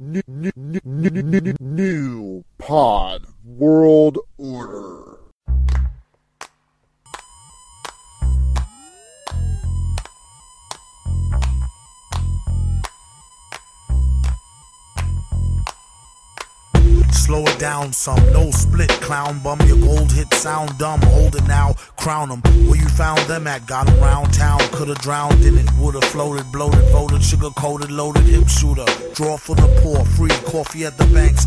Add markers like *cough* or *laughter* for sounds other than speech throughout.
New, new, new, new, new, new pod world order. Down some, no split, clown bum. Your gold hit sound dumb. Hold it now, crown 'em. Where you found them at? Got 'em round town. Could've drowned in it, would've floated, bloated, voted, sugar coated, loaded, hip shooter. Draw for the poor, free coffee at the banks.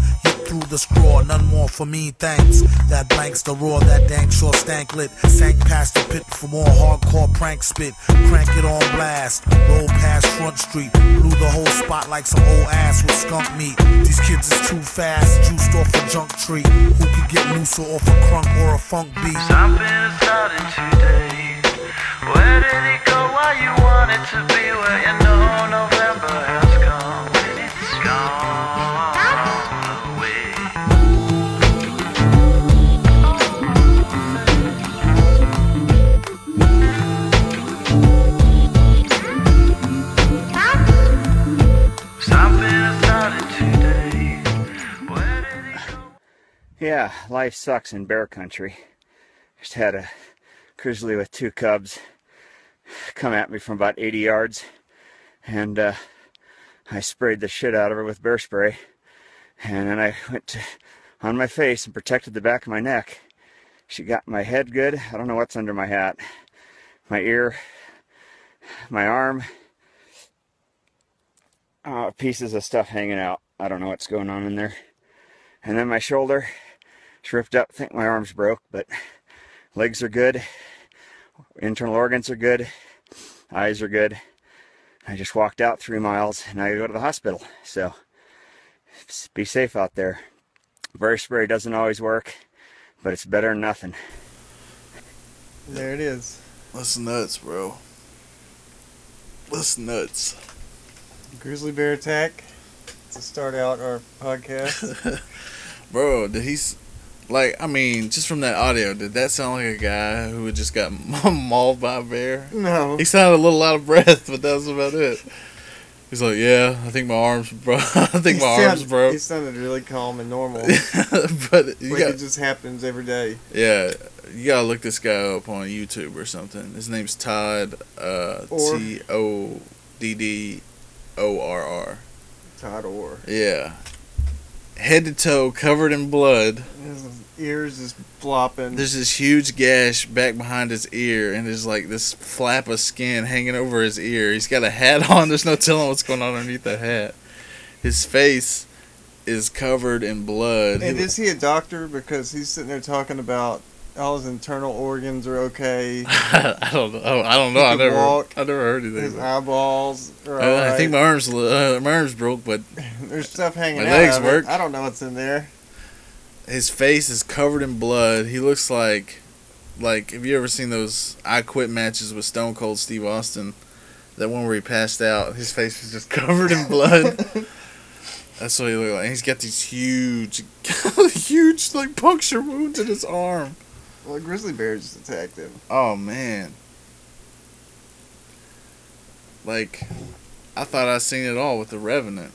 Through the straw, none more for me, thanks. That blanks the roar, that dank sure stank lit. Sank past the pit for more hardcore prank spit. Crank it on blast, roll past Front Street. Blew the whole spot like some old ass with skunk meat. These kids is too fast, juiced off a junk tree. Who could get looser off a crunk or a funk beat? Something is today. Where did it go? Why you want it to be? Where you Yeah, life sucks in bear country. Just had a grizzly with two cubs come at me from about 80 yards, and uh, I sprayed the shit out of her with bear spray, and then I went to, on my face and protected the back of my neck. She got my head good. I don't know what's under my hat, my ear, my arm. Uh, pieces of stuff hanging out. I don't know what's going on in there. And then my shoulder, it's ripped up. I think my arm's broke, but legs are good. Internal organs are good. Eyes are good. I just walked out three miles and I go to the hospital. So be safe out there. Bear spray doesn't always work, but it's better than nothing. There it is. That's nuts, bro. That's nuts. Grizzly bear attack to start out our podcast. *laughs* Bro, did he's like I mean, just from that audio, did that sound like a guy who had just got *laughs* mauled by a bear? no. He sounded a little out of breath, but that was about it. He's like, Yeah, I think my arms *laughs* broke I think He my arms broke. He sounded really calm and normal. *laughs* but you like got it just happens every day. Yeah, you gotta look this guy up on YouTube or something. His name's Todd uh T O D D O R R. Todd Orr. Yeah. Head to toe covered in blood. Ears is flopping. There's this huge gash back behind his ear, and there's like this flap of skin hanging over his ear. He's got a hat *laughs* on. There's no telling what's going on underneath the hat. His face is covered in blood. and He- is he a doctor? Because he's sitting there talking about all his internal organs are okay. *laughs* I don't know. I don't know. I never. walk. I never heard anything. His eyeballs. Uh, I think my arms, uh, my arms broke, but *laughs* There's stuff hanging my out. legs work. I don't know what's in there. His face is covered in blood. He looks like, like, have you ever seen those I Quit matches with Stone Cold Steve Austin? That one where he passed out. His face was just *laughs* covered in blood. *laughs* That's what he looked like. And He's got these huge, *laughs* huge like puncture wounds in his arm. Well, a grizzly bear just attacked him. Oh man. Like, I thought I'd seen it all with the Revenant.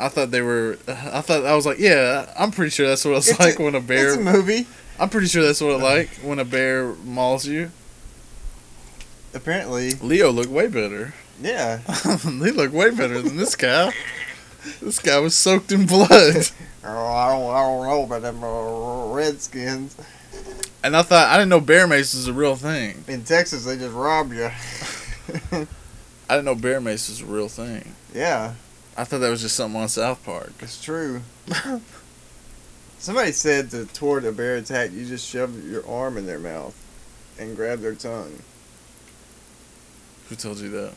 I thought they were. I thought I was like, yeah, I'm pretty sure that's what it's, It's like a- when a bear. It's a movie. I'm pretty sure that's what it like when a bear mauls you. Apparently, Leo looked way better. yeah. *laughs* he looked way better than this guy. This guy was soaked in blood. *laughs* Oh, I don't, I don't know about them uh, redskins. And I thought I didn't know bear mace was a real thing. In Texas, they just rob you. *laughs* I didn't know bear mace was a real thing. yeah, I thought that was just something on South Park. it's true. *laughs* Somebody said to toward a bear attack, you just shove your arm in their mouth and grab their tongue. Who told you that?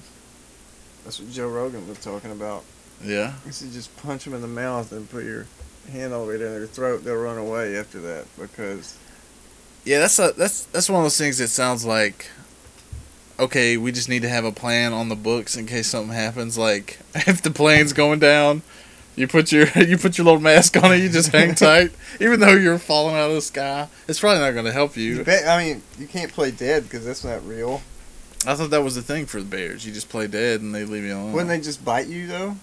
That's what Joe Rogan was talking about. Yeah. He said just punch them in the mouth and put your hand all the way down their throat. They'll run away after that because Yeah, that's a, that's that's one of those things that sounds like okay, we just need to have a plan on the books in case something happens. Like *laughs* if the plane's going down, you put your *laughs* you put your little mask on it, you just hang *laughs* tight, even though you're falling out of the sky. It's probably not going to help you you. bet, I mean you can't play dead because that's not real. I thought that was the thing for the bears. You just play dead and they leave you alone. Wouldn't they just bite you though?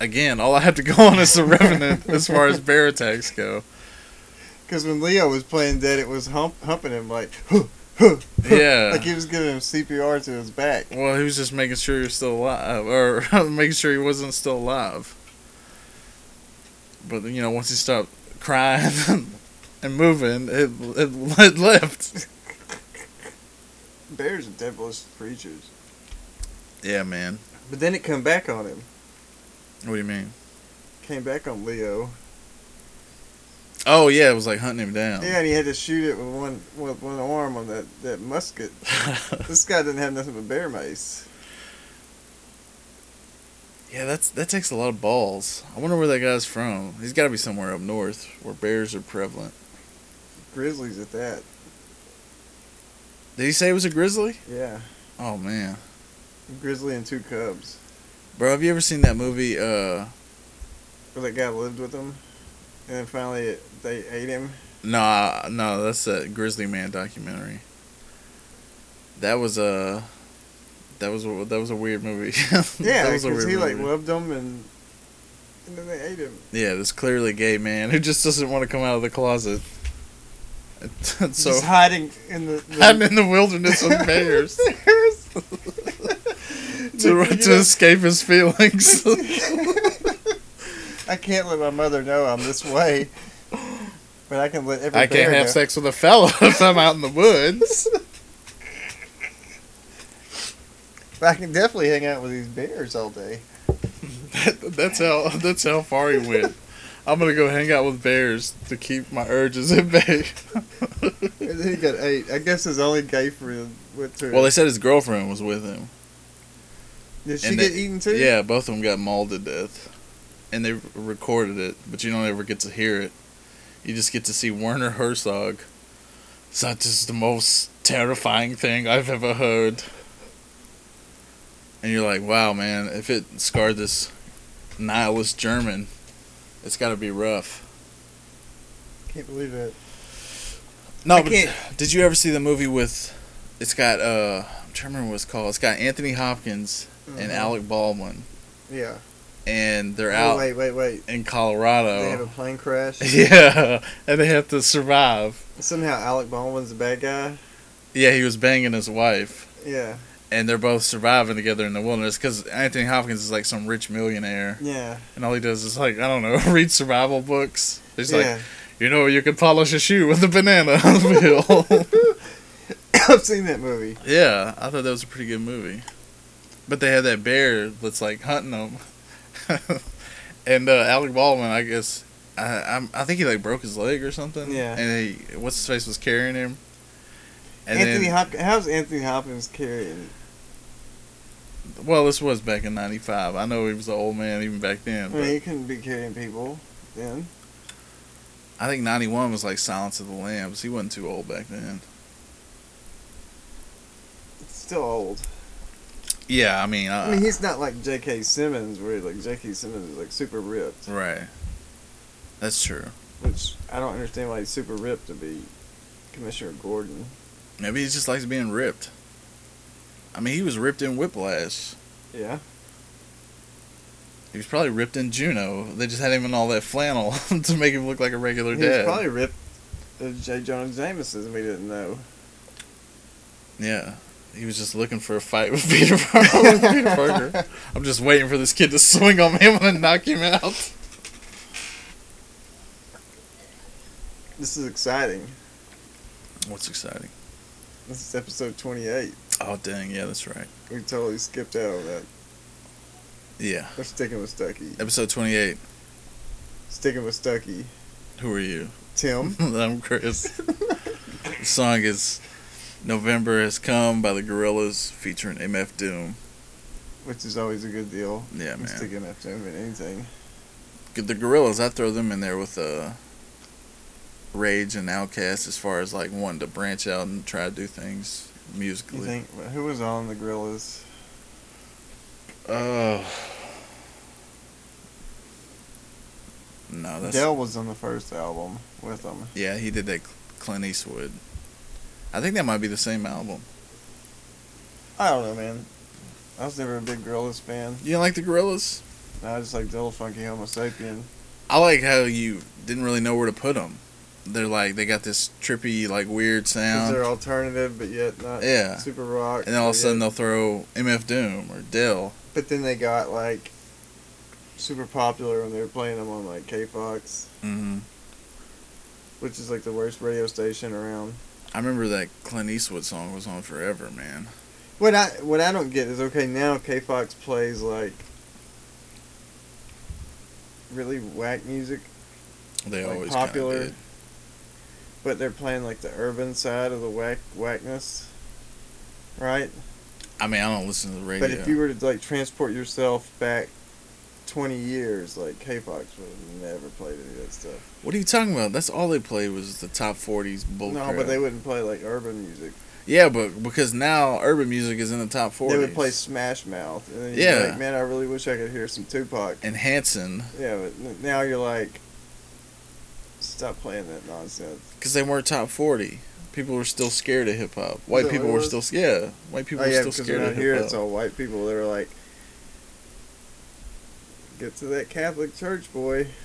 again, all I have to go on is the Revenant as far as bear attacks go. Because when Leo was playing dead, it was hump, humping him like. *laughs* Yeah. like he was giving him CPR to his back. Well, he was just making sure he was still alive, or *laughs* making sure he wasn't still alive. But you know, once he stopped crying *laughs* and moving, it it, it left. Bears are devilish creatures. Yeah, man. But then it come back on him. What do you mean? Came back on Leo. Oh yeah, it was like hunting him down. Yeah, and he had to shoot it with one with one arm on that, that musket. *laughs* this guy didn't have nothing but bear mace. Yeah, that's that takes a lot of balls. I wonder where that guy's from. He's got to be somewhere up north where bears are prevalent. Grizzlies at that. Did he say it was a grizzly? Yeah. Oh man, Grizzly and two cubs. bro, have you ever seen that movie? Uh, Where that guy lived with them. And then finally it, they ate him. no, no, that's a Grizzly Man documentary. That was a, that was a, that was a weird movie. *laughs* Yeah, that was a because weird he like loved them and and then they ate him. Yeah, this clearly gay man who just doesn't want to come out of the closet. *laughs* so Just hiding in the, the I'm in the wilderness with bears *laughs* to, to escape his feelings. I can't let my mother know I'm this way, but I can let every I can't have know. sex with a fella *laughs* if I'm out in the woods. But I can definitely hang out with these bears all day. That, *laughs* that's how that's how far he went. I'm gonna go hang out with bears to keep my urges at bay. And then he got eight. I guess his only gay friend went to. well, they said his girlfriend was with him. did she and get they- eaten too? Yeah, both of them got mauled to death, and they recorded it, but you don't ever get to hear it. You just get to see Werner Herzog. That is the most terrifying thing I've ever heard. And you're like, wow, man, if it scarred this nihilist German, it's got to be rough. Can't believe it. No, I but can't- did you ever see the movie with? It's got uh, I'm trying to remember what it's called. It's got Anthony Hopkins and Mhm. Alec Baldwin, Yeah. And they're Oh, out wait, wait, wait. in Colorado, They have a plane crash. *laughs* Yeah, and they have to survive. Somehow Alec Baldwin's the bad guy. Yeah, he was banging his wife, Yeah. and they're both surviving together in the wilderness because Anthony Hopkins is like some rich millionaire, Yeah. and all he does is like I don't know, *laughs* read survival books. He's like, you know, you can polish a shoe with a banana *laughs* peel. I've seen that movie. yeah, I thought that was a pretty good movie. But they had that bear that's like hunting them, *laughs* and uh, Alec Baldwin, I guess. I, I'm, I think he like broke his leg or something. Yeah. And he, what's his face was carrying him. And Anthony then, Hopkins. How's Anthony Hopkins carrying? Well, this was back in '95. I know he was an old man even back I then. mean, he couldn't be carrying people then. I think '91 was like Silence of the Lambs. He wasn't too old back then. It's still old. Yeah, I mean, uh, I mean, he's not like J.K. Simmons, where like J.K. Simmons is like super ripped. right. That's true. Which I don't understand why he's super ripped to be Commissioner Gordon. Maybe he just likes being ripped. I mean, he was ripped in Whiplash. Yeah. He was probably ripped in Juno. They just had him in all that flannel *laughs* to make him look like a regular He was dad. probably ripped J. Jonah Jameson, and we didn't know. Yeah. He was just looking for a fight with *laughs* Peter Parker. *laughs* with Peter Parker. I'm just waiting for this kid to swing on me. I'm gonna knock him out. This is exciting. What's exciting? This is episode 28. Oh dang, yeah, that's right. We totally skipped out on that. Yeah. We're sticking with Stucky. Episode 28. Sticking with Stucky. Who are you? Tim. *laughs* I'm Chris. the song is November Has Come by the Gorillaz featuring MF Doom. which is always a good deal. Yeah, man. sticking up to him in anything. The Gorillaz, I throw them in there with uh, Rage and Outkast as far as like wanting to branch out and try to do things musically. You think who was on the Gorillaz? Oh. No, that's Del was on the first album with them. yeah. He did that Clint Eastwood. I think that might be the same album. I don't know, man. I was never a big Gorillaz fan. You don't like the Gorillaz? I just like Del the Funky Homosapien. I like how you didn't really know where to put them. They're like they got this trippy, like weird sound, they're alternative, but yet not Yeah. super rock. and then all of a sudden yet- they'll throw MF Doom or Del. But then they got like super popular when they were playing them on like K Fox, hmm which is like the worst radio station around. I remember that Clint Eastwood song was on forever, man. What I what I don't get is okay now K Fox plays like really whack music, They Like always popular. but they're playing like the urban side of the whack whackness, right? I mean, I don't listen to the radio. But if you were to like transport yourself back twenty years, like K Fox would have never played any of that stuff. what are you talking about? That's all they played was the top 40s bull no, but they wouldn't play like urban music. Yeah, but because now urban music is in the top 40s. They would play Smash Mouth, and then you'd be Yeah. like, man, I really wish I could hear some Tupac. and Hanson Yeah, but now you're like, stop playing that nonsense. because they weren't top 40. People were still scared of hip hop. White people were still yeah. White people oh were yeah, still because scared of here hip it's hop. all white people that are like, get to that Catholic church, boy. *laughs*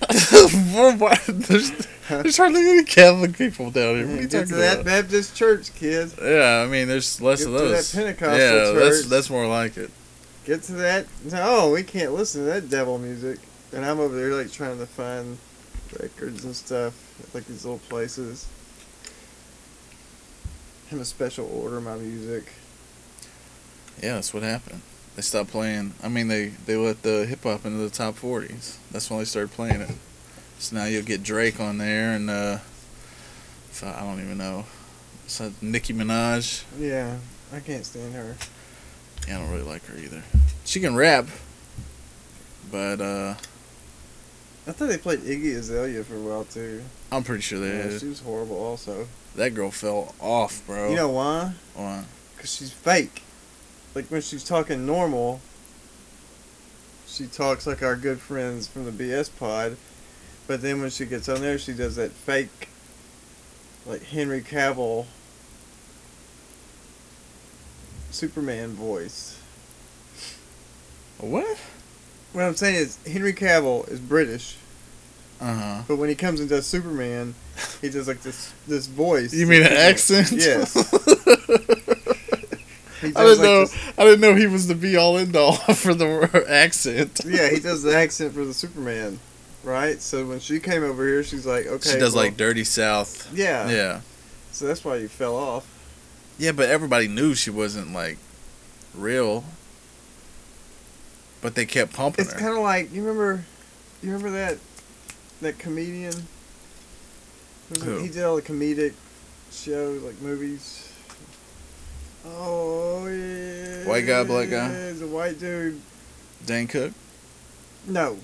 There's, there's hardly any Catholic people down here. What are you get talking to that about? Baptist church, kid. Yeah, I mean, there's less Get of to that those. Pentecostal yeah, that's church. that's more like it. Get to that. No, we can't listen to that devil music. And I'm over there like trying to find records and stuff, at, like these little places. Have a special order of my music. Yeah, that's what happened. They stopped playing. I mean, they they let the hip hop into the top 40s. That's when they started playing it. So now you'll get Drake on there, and uh, so I don't even know. So Nicki Minaj. Yeah, I can't stand her. Yeah, I don't really like her either. She can rap, but uh, I thought they played Iggy Azalea for a while too. I'm pretty sure they Yeah, did. she was horrible also. That girl fell off, bro. You know why? Why? Because she's fake. Like when she's talking normal, she talks like our good friends from the BS pod. But then when she gets on there, she does that fake, like Henry Cavill, Superman voice. What? What I'm saying is Henry Cavill is British, Uh huh. but when he comes and does Superman, he does like this this voice. You mean an accent? Yes. *laughs* He I didn't know. this- I didn't know he was the be all end all *laughs* for the accent. *laughs* yeah, he does the accent for the Superman, right? So when she came over here, she's like, okay, she does well, like Dirty South. yeah, Yeah. So that's why you fell off. Yeah, but everybody knew she wasn't like real. But they kept pumping It's her. kind of like you remember, you remember that that comedian. Who? He did all the comedic shows, like movies. Oh yeah. White guy, black guy? He's a white dude. Dane Cook. No,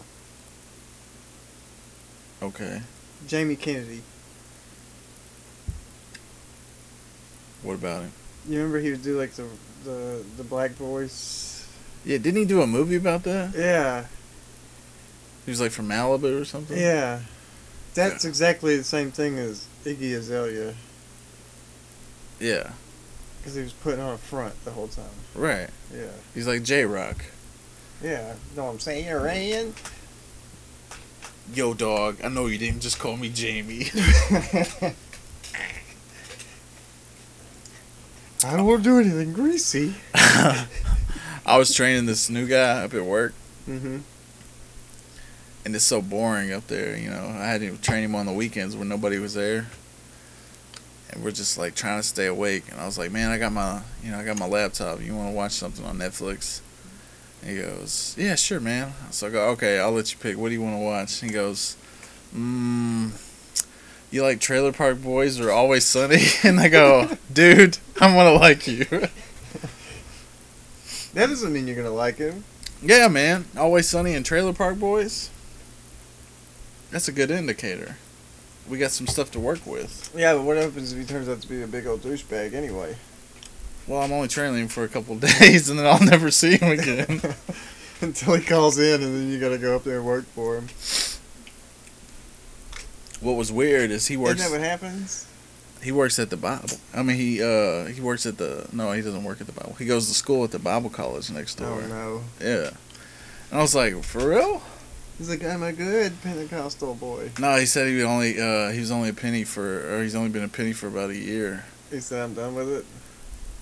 Okay. Jamie Kennedy. What about him? You remember he would do like the the the black voice. Yeah, didn't he do a movie about that? Yeah, He was like from Malibu or something. yeah. That's exactly the same thing as Iggy Azalea, Yeah. Because he was putting on a front the whole time. Right. Yeah, He's like J Rock. yeah. Know what I'm saying, Ryan? Yo, dog. I know you didn't just call me Jamie. *laughs* I don't want to do anything greasy. *laughs* I was training this new guy up at work, Mm-hmm. and it's so boring up there. You know, I had to train him on the weekends when nobody was there, and we're just like trying to stay awake. And I was like, "Man, I got my, you know, I got my laptop. You want to watch something on Netflix?" And he goes, "Yeah, sure, man." So I go, "Okay, I'll let you pick. What do you want to watch?" He goes, "Mmm." You like Trailer Park Boys or Always Sunny? *laughs* And I go, dude, I'm gonna like you. *laughs* That doesn't mean you're gonna like him. Yeah, man. Always Sunny and Trailer Park Boys. That's a good indicator. We got some stuff to work with. Yeah, but what happens if he turns out to be a big old douchebag anyway? Well, I'm only trailing him for a couple of *laughs* days, and then I'll never see him again. *laughs* Until he calls in, and then you gotta go up there and work for him. what was weird is he Isn't works. that what happens? He works at the Bible. I mean, he uh he works at the no, he doesn't work at the Bible. He goes to school at the Bible college next door. Oh no. Yeah. And I was like, for real? He's like, I'm a good Pentecostal boy. No, he said he would only uh, he was only a penny for, or he's only been a penny for about a year. He said, I'm done with it.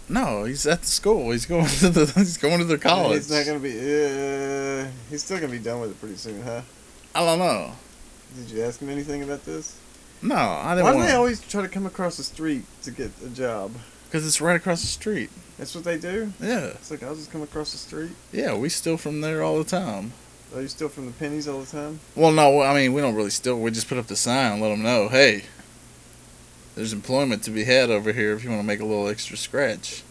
No, he's at the school. He's going to the *laughs* he's going to the college. He's not gonna be. Uh, he's still gonna be done with it pretty soon, huh? I don't know. Did you ask him anything about this? No, I didn't Why do they always try to come across the street to get a job? because it's right across the street. That's what they do. Yeah, It's like I'll just come across the street. yeah, we steal from there all the time. Are you still from the pennies all the time? Well, no, I mean we don't really steal. We just put up the sign, and let them know, hey, there's employment to be had over here if you want to make a little extra scratch.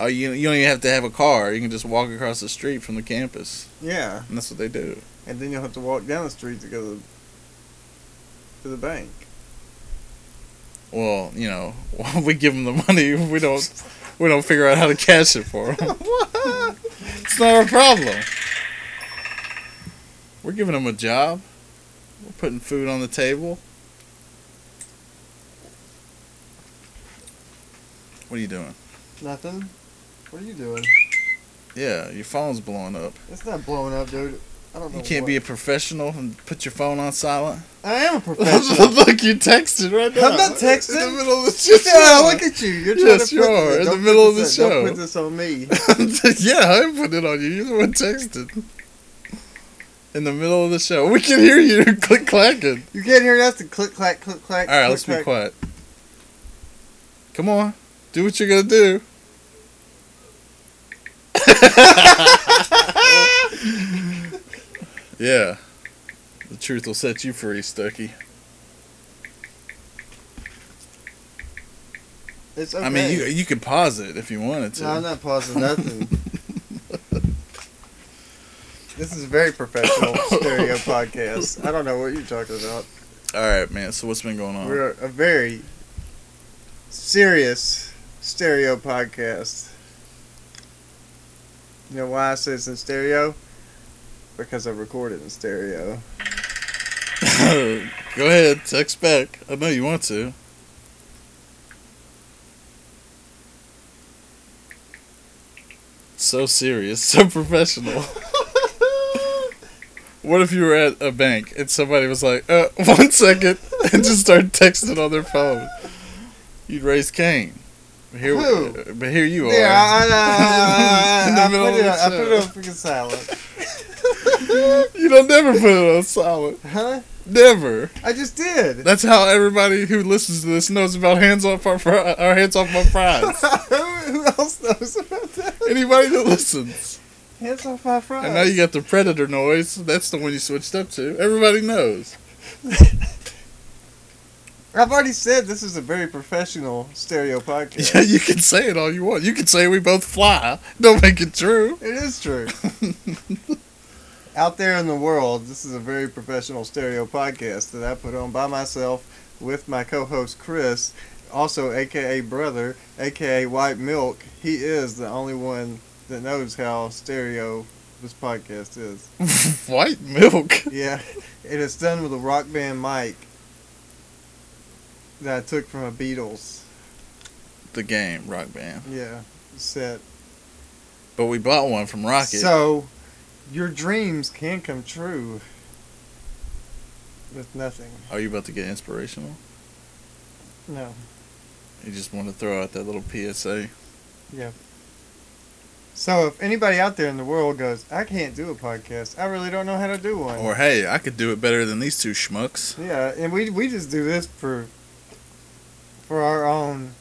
Oh, you you don't even have to have a car. You can just walk across the street from the campus, Yeah, and that's what they do. and then you'll have to walk down the street to go to the, to the bank. Well, you know, *laughs* we give them the money. We don't we don't figure out how to cash it for them. *laughs* it's not our problem. We're giving them a job. We're putting food on the table. What are you doing? Nothing. What are you doing? Yeah, your phone's blowing up. It's not blowing up, dude. I don't know. You can't what- be a professional and put your phone on silent. I am a *laughs* professional. Look, you texted right now. I'm not texting. In the middle of the show. yeah, look at you. You're trying Yes, to you put are, in the middle of the show. Don't put this on me. *laughs* yeah, I put it on you. You're the one texted. In the middle of the show. *laughs* We can hear you *laughs* click clacking. You can't hear us to click clack click clack. Alright, click, let's be quiet. Come on. Do what you're gonna do. *laughs* yeah. The truth will set you free, Stucky. It's okay. I mean, you you could pause it if you wanted to. No, I'm not pausing nothing. This is a very professional *laughs* stereo podcast. I don't know what you're talking about. All right, man. So what's been going on? We're a very serious stereo podcast. You know why I say it's in stereo? Because I record it in stereo. *laughs* Go ahead, text back. I know you want to. So serious, so professional. *laughs* what if you were at a bank and somebody was like, uh, *laughs* one second, and just started texting on their phone? You'd raise Cain. But here, Who? but here you are. Yeah, I, I, *laughs* In the I, I, put it, on- I put it on freaking silent. *laughs* you don't never put it on silent. Huh? Never. I just did. That's how everybody who listens to this knows about hands off our fri- our hands off my fries. Who else knows about that? Anybody that listens. Hands off my fries. And you got the predator noise. That's the one you switched up to. Everybody knows. *laughs* I've already said this is a very professional stereo podcast. *laughs* Yeah, you can say it all you want. You can say we both fly. Don't make it true. It is true. *laughs* Out there in the world, this is a very professional stereo podcast that I put on by myself with my co-host Chris, also aka brother, aka White Milk. He is the only one that knows how stereo this podcast is. *laughs* White milk. Yeah, it is done with a rock band mic that I took from a Beatles. The game, Rock Band. Yeah, set. But we bought one from Rocket. So, your dreams can come true with nothing. Are you about to get inspirational? No. You just want to throw out that little PSA. So, if anybody out there in the world goes, I can't do a podcast, I really don't know how to do one. Or hey, I could do it better than these two schmucks. yeah, and we we just do this for for our own,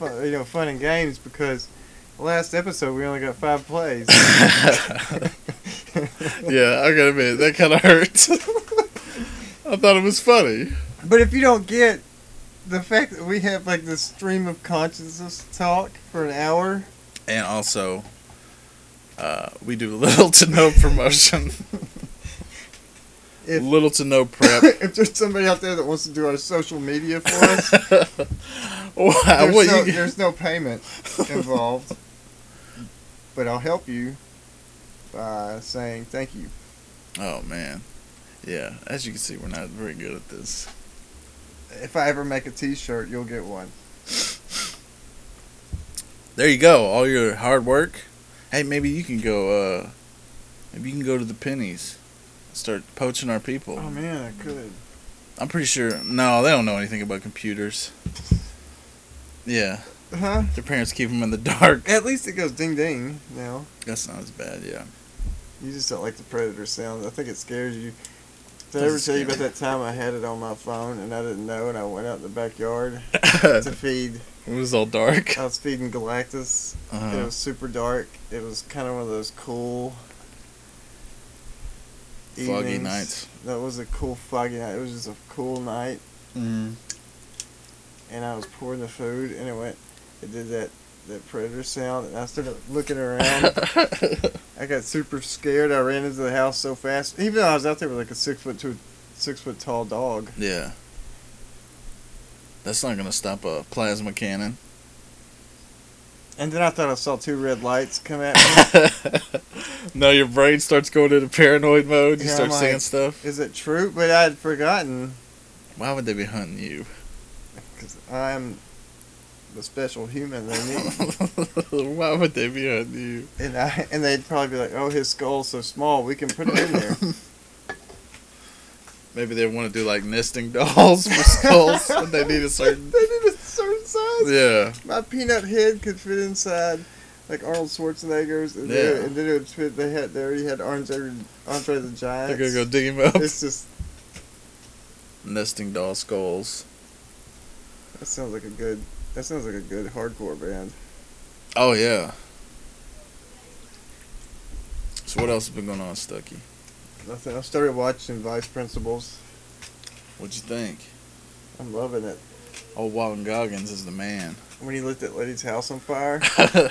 you know, fun and games because last episode we only got five plays. *laughs* *laughs* yeah, I gotta admit that kind of hurts. I thought it was funny. But if you don't get the fact that we have like this stream of consciousness talk for an hour, And also, uh, we do *laughs* little to no promotion, if little to no prep. *laughs* if there's somebody out there that wants to do our social media for us, *laughs* wow, there's, no, you, there's no payment involved. But I'll help you by saying thank you. oh man, yeah. As you can see, we're not very good at this. If I ever make a T-shirt, you'll get one. There you go. All your hard work. Hey, maybe you can go uh, Maybe you can go to the pennies, start poaching our people. Oh man, I could. I'm pretty sure. No, they don't know anything about computers. Yeah, Huh? their parents keep them in the dark. At least it goes ding ding now. That's not as bad. Yeah. You just don't like the predator sound. I think it scares you. Did I ever tell you about that time I had it on my phone and I didn't know and I went out in the backyard *laughs* to feed. Was all dark. I was feeding Galactus. It Uh-huh. was super dark. It was kind of one of those cool. Foggy evenings. nights. That was a cool foggy night. It was just a cool night, Mm. and I was pouring the food, and it went. It did that that predator sound, and I started looking around. *laughs* I got super scared. I ran into the house so fast, even though I was out there with like a six foot two, six foot tall dog. yeah. That's not gonna stop a plasma cannon. And then I thought I saw two red lights come at me. *laughs* no, your brain starts going into paranoid mode. You Yeah, start I'm seeing stuff. Is it true? But I'd forgotten Why would they be hunting you? because I'm the special human they need. *laughs* Why would they be hunting you? and I and they'd probably be like, "Oh, his skull's so small, we can put it in there." *laughs* Maybe they want to do like nesting *laughs* dolls for skulls, and they need a *laughs* certain. they need a certain size. Yeah, My peanut head could fit inside like Arnold Schwarzenegger's, and, Yeah. then, and then it would fit. They had they already had Andre Andre the Giant. they're gonna go dig him up. It's just Nesting doll skulls. that sounds like a good that sounds like a good hardcore band. Oh yeah. So what else has been going on, Stucky? Nothing. I started watching Vice Principals. What'd you think? I'm loving it. Old Walton Goggins is the man. When he lit that lady's house on fire, *laughs*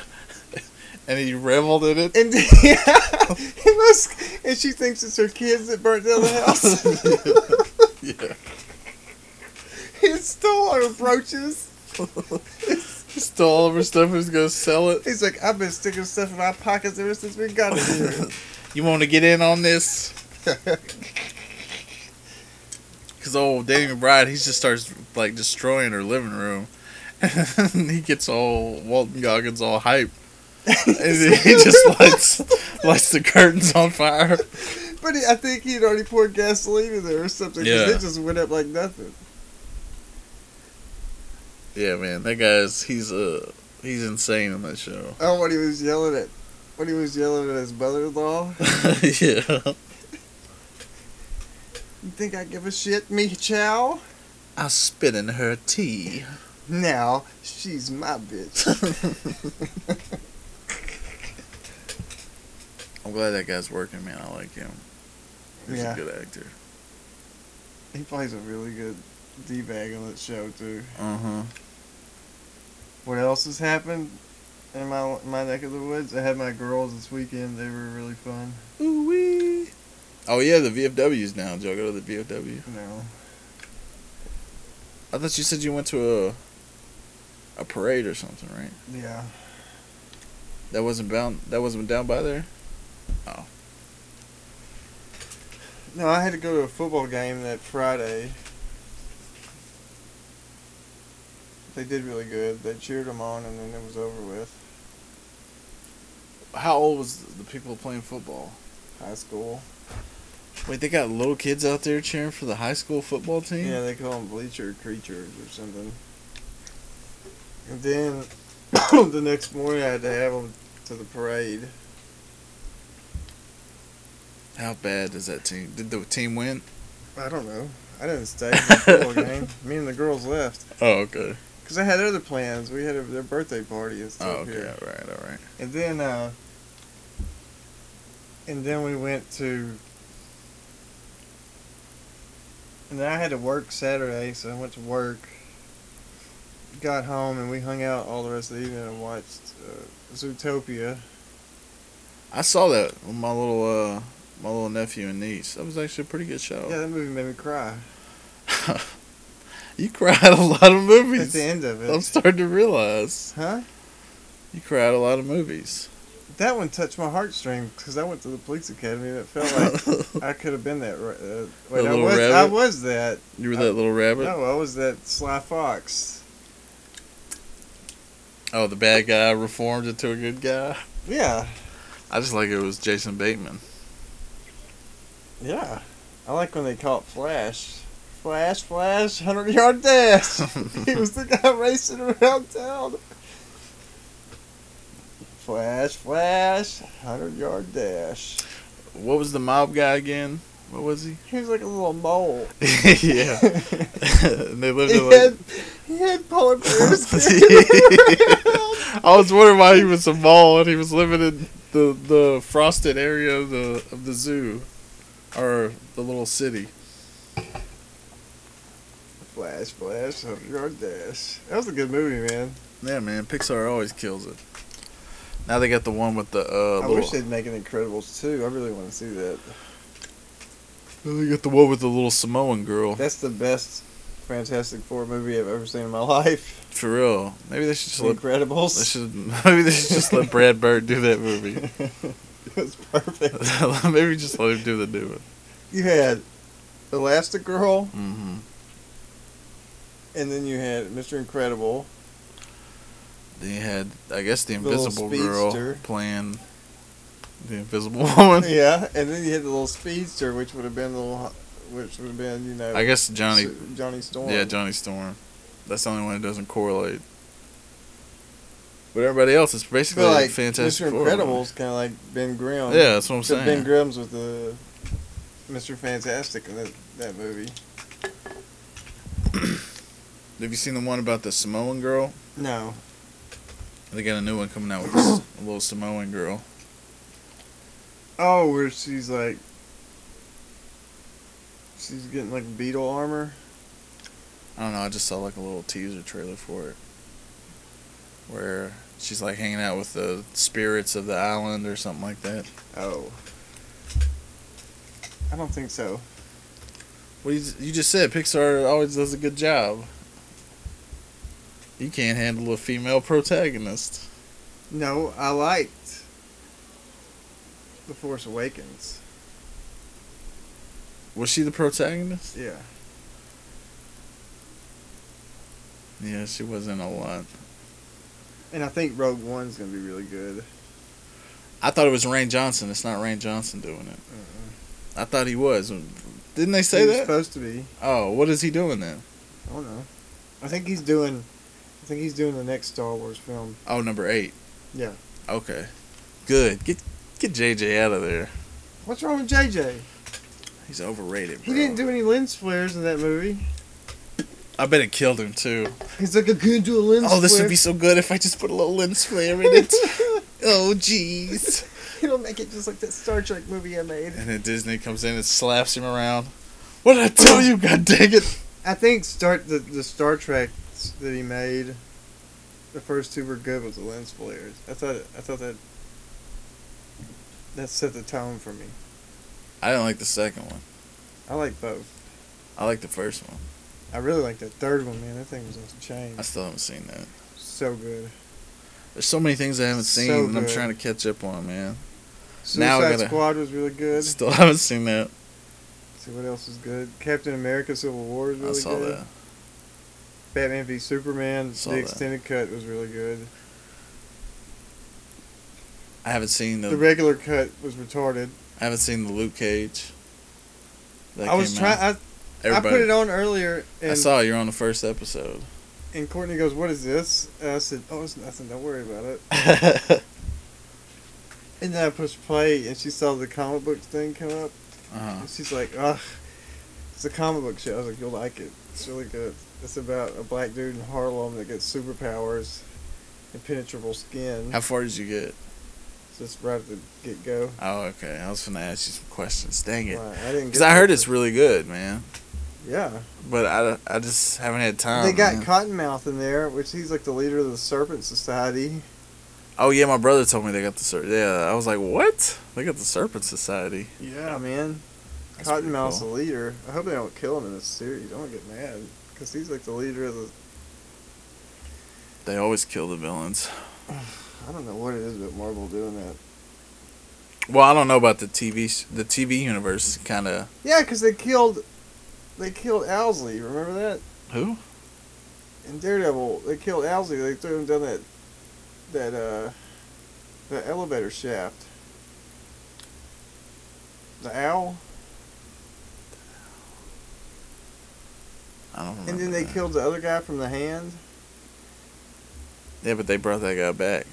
and he reveled in it. and *laughs* yeah, he must, and she thinks it's her kids that burnt down the house. *laughs* yeah. he stole her brooches. He stole all of her stuff and was gonna sell it. He's like, I've been sticking stuff in my pockets ever since we got here. You want to get in on this? *laughs* Because old Danny McBride, he just starts like destroying her living room. *laughs* And he gets all Walton Goggins all hype. *laughs* and he just lights lights the curtains on fire. But he, I think he'd already poured gasoline in there or something. Yeah. It just went up like nothing. Yeah, man, that guy's he's uh he's insane on that show. Oh, when he was yelling at, when he was yelling at his mother-in-law. yeah, You think I give a shit, me chow? I spit in her tea. Now she's my bitch. *laughs* I'm glad that guy's working, man. I like him. He's Yeah. a good actor. he plays a really good d-bag on that show too. Uh huh. What else has happened in my my neck of the woods? I had my girls this weekend. They were really fun. Ooh wee. Oh yeah, the VFWs now. Did y'all go to the VFW? Know, I thought you said you went to a a parade or something, right? yeah. That wasn't bound. That wasn't down by there. Oh. No, I had to go to a football game that Friday. They did really good. They cheered them on, and then it was over with. How old was the people playing football? High school. Wait, they got little kids out there cheering for the high school football team. Yeah, they call them bleacher creatures or something. And then *coughs* the next morning, I had to have them to the parade. How bad is that team? Did the team win? I don't know. I didn't stay for the football *laughs* game. Me and the girls left Oh, okay. because I had other plans. We had a, their birthday party and stuff Oh, okay. here. All right. All right. And then, uh, and then we went to, and then I had to work Saturday, so I went to work. Got home and we hung out all the rest of the evening and watched uh, Zootopia. I saw that with my little uh my little nephew and niece. That was actually a pretty good show. Yeah, that movie made me cry *laughs* You cried a lot of movies. at the end of it, I'm starting to realize Huh? you cried a lot of movies. That one touched my heartstrings because I went to the police academy and it felt like *laughs* I could have been that. Uh, wait, I was, I was that. You were that little rabbit. No, I was that Sly Fox. Oh, the bad guy reformed into a good guy. Yeah. I just like it was Jason Bateman. Yeah. I like when they call it Flash. Flash, Flash, 100 yard dash. *laughs* he was the guy racing around town. Flash, Flash, 100 yard dash. What was the mob guy again? What was he? He was like a little mole. *laughs* yeah. *laughs* and they lived He in like. had, he had polar *laughs* bears. I was wondering why he was a mole and he was living in the the frosted area of the of the zoo, or the little city. Flash, Flash, 100 yard dash. That was a good movie, man. Yeah, man, Pixar always kills it. Now they got the one with the uh. I little, wish they'd make an Incredibles too. I really want to see that. They got the one with the little Samoan girl. That's the best Fantastic Four movie I've ever seen in my *laughs* life. For real. Maybe they should just let. Incredibles. They should, *laughs* maybe they should just let *laughs* Brad Bird do that movie. it was perfect. maybe just let him do the new one. You had Elastigirl, Mm-hmm. and then you had Mr. Incredible. Then you had, I guess, the little Invisible Girl speedster. playing the Invisible *laughs* Woman. Yeah, and then you had the little speedster, which would have been the little, which would have been you know. I guess Johnny. Johnny Storm. Yeah, Johnny Storm. That's the only one that doesn't correlate. But everybody else is basically feel like Fantastic Mr. Incredible's kind of like Ben Grimm. Yeah, that's what I'm saying. Ben Grimm's with the Mr. Fantastic in that, that movie. *coughs* Have you seen the one about the Samoan girl? No. They got a new one coming out with this, a *coughs* little Samoan girl. Oh, where she's like, she's getting like beetle armor. I don't know. I just saw like a little teaser trailer for it, where she's like hanging out with the spirits of the island or something like that. Oh. I don't think so. Well, you, you just said Pixar always does a good job. You can't handle a female protagonist. No, I liked The Force Awakens. Was she the protagonist? Yeah. Yeah, she wasn't a lot. And I think Rogue One's gonna be really good. I thought it was Rian Johnson. It's not Rian Johnson doing it. I thought he was. Didn't they say that? supposed to be. Oh, what is he doing then? I don't know. I think he's doing. I think he's doing the next Star Wars film. Oh, number eight. Yeah. Okay, good. Get get JJ out of there. What's wrong with JJ? He's overrated. He didn't do any lens flares in that movie. I bet it killed him too. He's like, I couldn't do a lens Oh, this flare. would be so good if I just put a little lens flare in it. *laughs* oh, jeez. *laughs* He'll make it just like that Star Trek movie I made. And then Disney comes in and slaps him around. What did I tell *laughs* you? God dang it! I think start the the Star Trek that he made. The first two were good with the lens flares. I thought I thought that that set the tone for me. I didn't like the second one. I like both. I like the first one. I really like that third one, man. That thing was off the chain. I still haven't seen that. So good. There's so many things I haven't So seen, and I'm trying to catch up on, man. Suicide Now I gotta- Squad was really good. Still *laughs* haven't seen that. see what else is good. Captain America: Civil War is really I saw good. that. Batman v Superman, Saw the that. extended cut was really good. I haven't seen the. The regular cut was retarded. I haven't seen the Luke Cage. That I was came out. trying. I, I Everybody, put it on earlier, and I saw you're on the first episode. and Courtney goes, "What is this?" And I said, "Oh, it's nothing. Don't worry about it." *laughs* And then I pushed play, and she saw the comic book thing come up, uh-huh. and she's like, "Ugh, it's a comic book show." I was like, "You'll like it. It's really good. It's about a black dude in Harlem that gets superpowers, impenetrable skin." How far did you get? Just right at the get go. Oh, okay. I was gonna ask you some questions. Dang it. I didn't. Because I heard it's really good, man. Yeah. But I, I just haven't had time. they got man. Cottonmouth in there, which he's like the leader of the Serpent Society. Oh yeah, my brother told me they got the serpent. Yeah, I was like, what? They got the Serpent Society. Yeah, man. That's Cottonmouth's cool. the leader. I hope they don't kill him in this series. I don't get mad because he's like the leader of the. They always kill the villains. *sighs* I don't know what it is about Marvel doing that. Well, I don't know about the TV. The TV universe kind of Yeah, because they killed, they killed Owlsley. Remember that who? in Daredevil? They killed Owlsley. They threw him down that, that uh, the elevator shaft. The owl. I don't remember. And then they that. killed the other guy from the hand. Yeah, but they brought that guy back.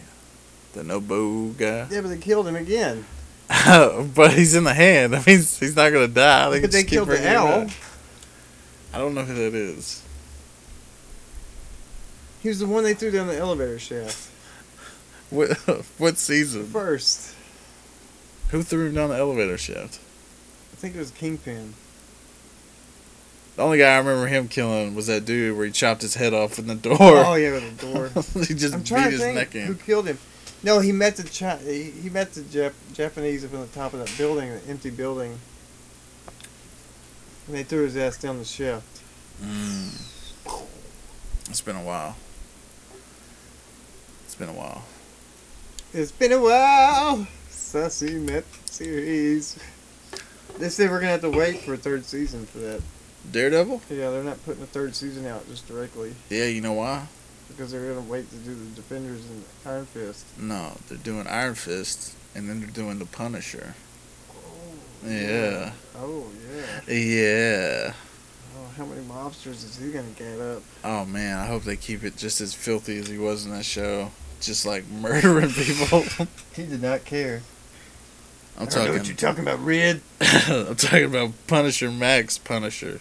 The Nobu guy. Yeah, but they killed him again. *laughs* but he's in the hand. I mean, he's not gonna die. They But they killed the owl. I don't know who that is. He was the one they threw down the elevator shaft. What *laughs* what season? First. Who threw him down the elevator shaft? I think it was Kingpin. The only guy I remember him killing was that dude where he chopped his head off in the door. Oh yeah, with the door. *laughs* he just I'm beat his think neck who killed him. No, he met the Chi- he, he met the Jap- Japanese up on the top of that building, the empty building. And they threw his ass down the shaft. Mm. It's been a while. It's been a while. It's been a while we met series. They said we're gonna have to wait for a third season for that. Daredevil? Yeah, they're not putting a third season out just directly Yeah, you know why? because they're gonna wait to do the Defenders and Iron Fist. No, they're doing Iron Fist and then they're doing the Punisher. Oh. Yeah. Oh yeah. Yeah. Oh, how many mobsters is he gonna get up? Oh man, I hope they keep it just as filthy as he was in that show. Just like *laughs* murdering people. He did not care. I'm I know talking what you're talking about, Red. *laughs* I'm talking about Punisher Max Punisher.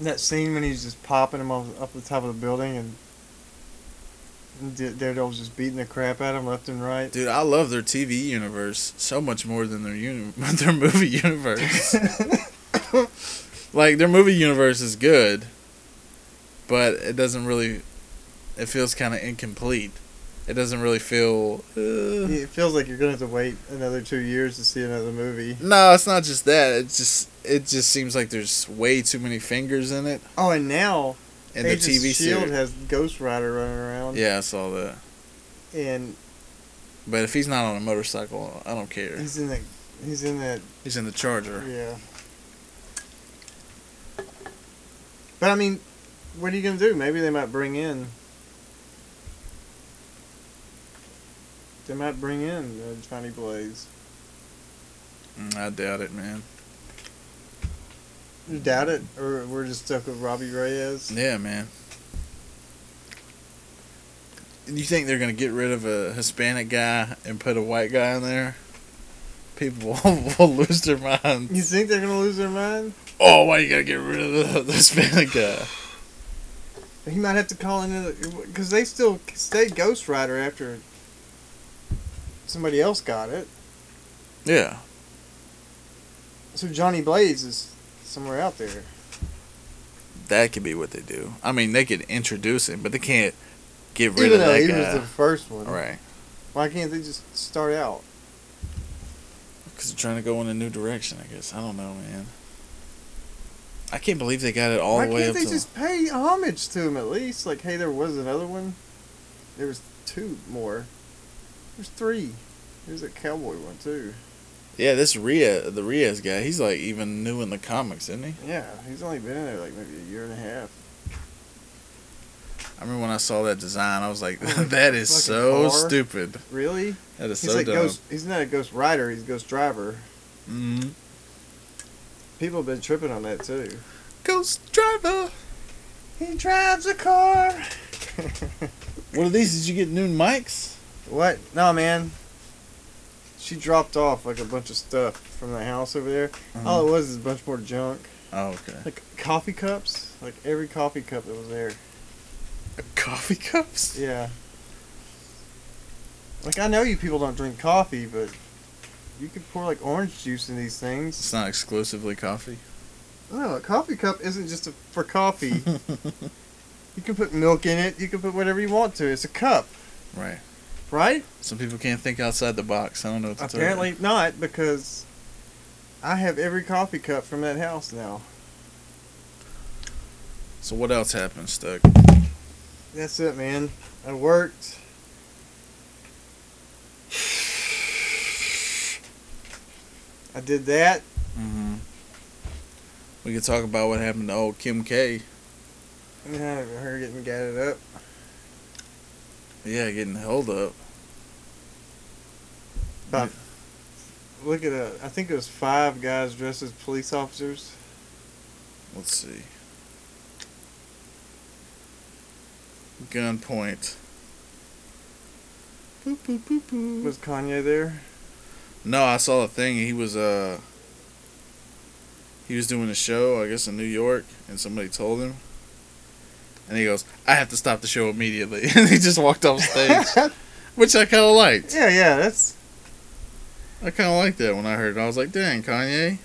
That scene when he's just popping him off, up the top of the building and and Da- Daredevil's just beating the crap out of him left and right. Dude, I love their TV universe so much more than their uni- *laughs* their movie universe. *laughs* like their movie universe is good, but it doesn't really. It feels kind of incomplete. It doesn't really feel. Uh, it feels like you're gonna have to wait another two years to see another movie. No, it's not just that. It's just it just seems like there's way too many fingers in it Oh, and now in the TV Shield series. has Ghost Rider running around. Yeah, I saw that. and But if he's not on a motorcycle, I don't care. he's in that. He's in that. He's in the Charger. Yeah. But I mean, what are you gonna do? Maybe they might bring in. They might bring in uh, Johnny Blaze. Mm, I doubt it, man. You doubt it, or we're just stuck with Robbie Reyes. Yeah, man. You think they're gonna get rid of a Hispanic guy and put a white guy in there? People *laughs* will, will lose their mind. You think they're gonna lose their mind? Oh, why you gotta get rid of the, the Hispanic guy? He might have to call in because they still stayed Ghost Rider after somebody else got it. Yeah, So Johnny Blaze is somewhere out there. that could be what they do. I mean, they could introduce him, but they can't get rid Even of though that he guy. was the first one. Right, Why can't they just start out? because they're trying to go in a new direction. I guess I don't know, man. I can't believe they got it all Why the way can't up they to. just pay homage to him at least? Like, hey, there was another one. There was two more. There's three. There's a cowboy one too. Yeah, this Ria, the Reyes guy, he's like even new in the comics, isn't he? Yeah, he's only been in there like maybe a year and a half. I remember when I saw that design, I was like, *laughs* that is so car. stupid. Really? That is He's so like dumb. ghost. He's not a ghost rider. He's a ghost driver. hmm People have been tripping on that too. Ghost driver. He drives a car. *laughs* What are these? Did you get new mics? what? No, man. She dropped off like a bunch of stuff from the house over there. Mm-hmm. All it was is a bunch more junk. Oh, okay. Like coffee cups. Like every coffee cup that was there. Coffee cups? Yeah. Like I know you people don't drink coffee, but you could pour like orange juice in these things. It's not exclusively coffee. No, a coffee cup isn't just a, for coffee. *laughs* you can put milk in it. You can put whatever you want to. It's a cup, Right. Right? Some people can't think outside the box. I don't know what to tell you. Apparently not, because I have every coffee cup from that house now. So what else happened, Stuck? That's it, man. I worked. I did that. Mm-hmm. We could talk about what happened to old Kim K. Yeah, her getting gadded up. Yeah, getting held up. About look at it. I think it was five guys dressed as police officers. Let's see. Gunpoint. Boop, boop, boop, boop. Was Kanye there? No, I saw a thing. He was uh he was doing a show, I guess in New York, and somebody told him. And he goes, "I have to stop the show immediately." *laughs* and he just walked off stage, *laughs* which I kind of liked. Yeah, yeah. That's I kind of liked that when I heard it. I was like, "Dang, Kanye,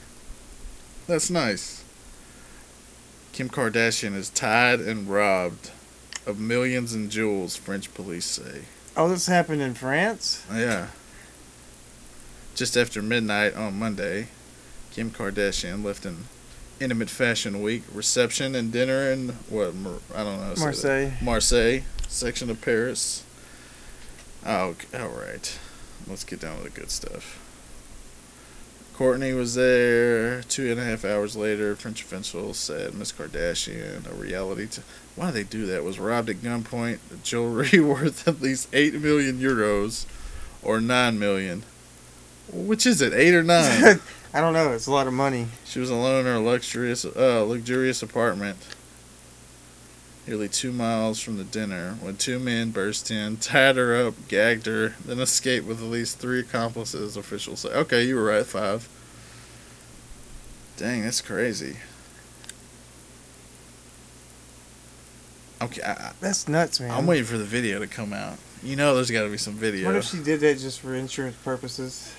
that's nice." Kim Kardashian is tied and robbed of millions in jewels. French police say. oh, this happened in France. Yeah. Just after midnight on Monday, Kim Kardashian left an intimate fashion week reception and dinner in what I don't know. Marseille. Marseille section of Paris. Oh, okay, all right. Let's get down to the good stuff. Kourtney was there. Two and a half hours later, French officials said Miss Kardashian, a reality. T- Why did they do that? Was robbed at gunpoint. Jewelry *laughs* worth at least eight million euros, or nine million. Which is it? Eight or nine? *laughs* I don't know. It's a lot of money. She was alone in her luxurious, uh, luxurious apartment, nearly two miles from the dinner, when two men burst in, tied her up, gagged her, then escaped with at least three accomplices. Officials say, "Okay, you were right, five. Dang, that's crazy. Okay, I, That's nuts, man. I'm waiting for the video to come out. You know, there's got to be some video. What if she did that just for insurance purposes?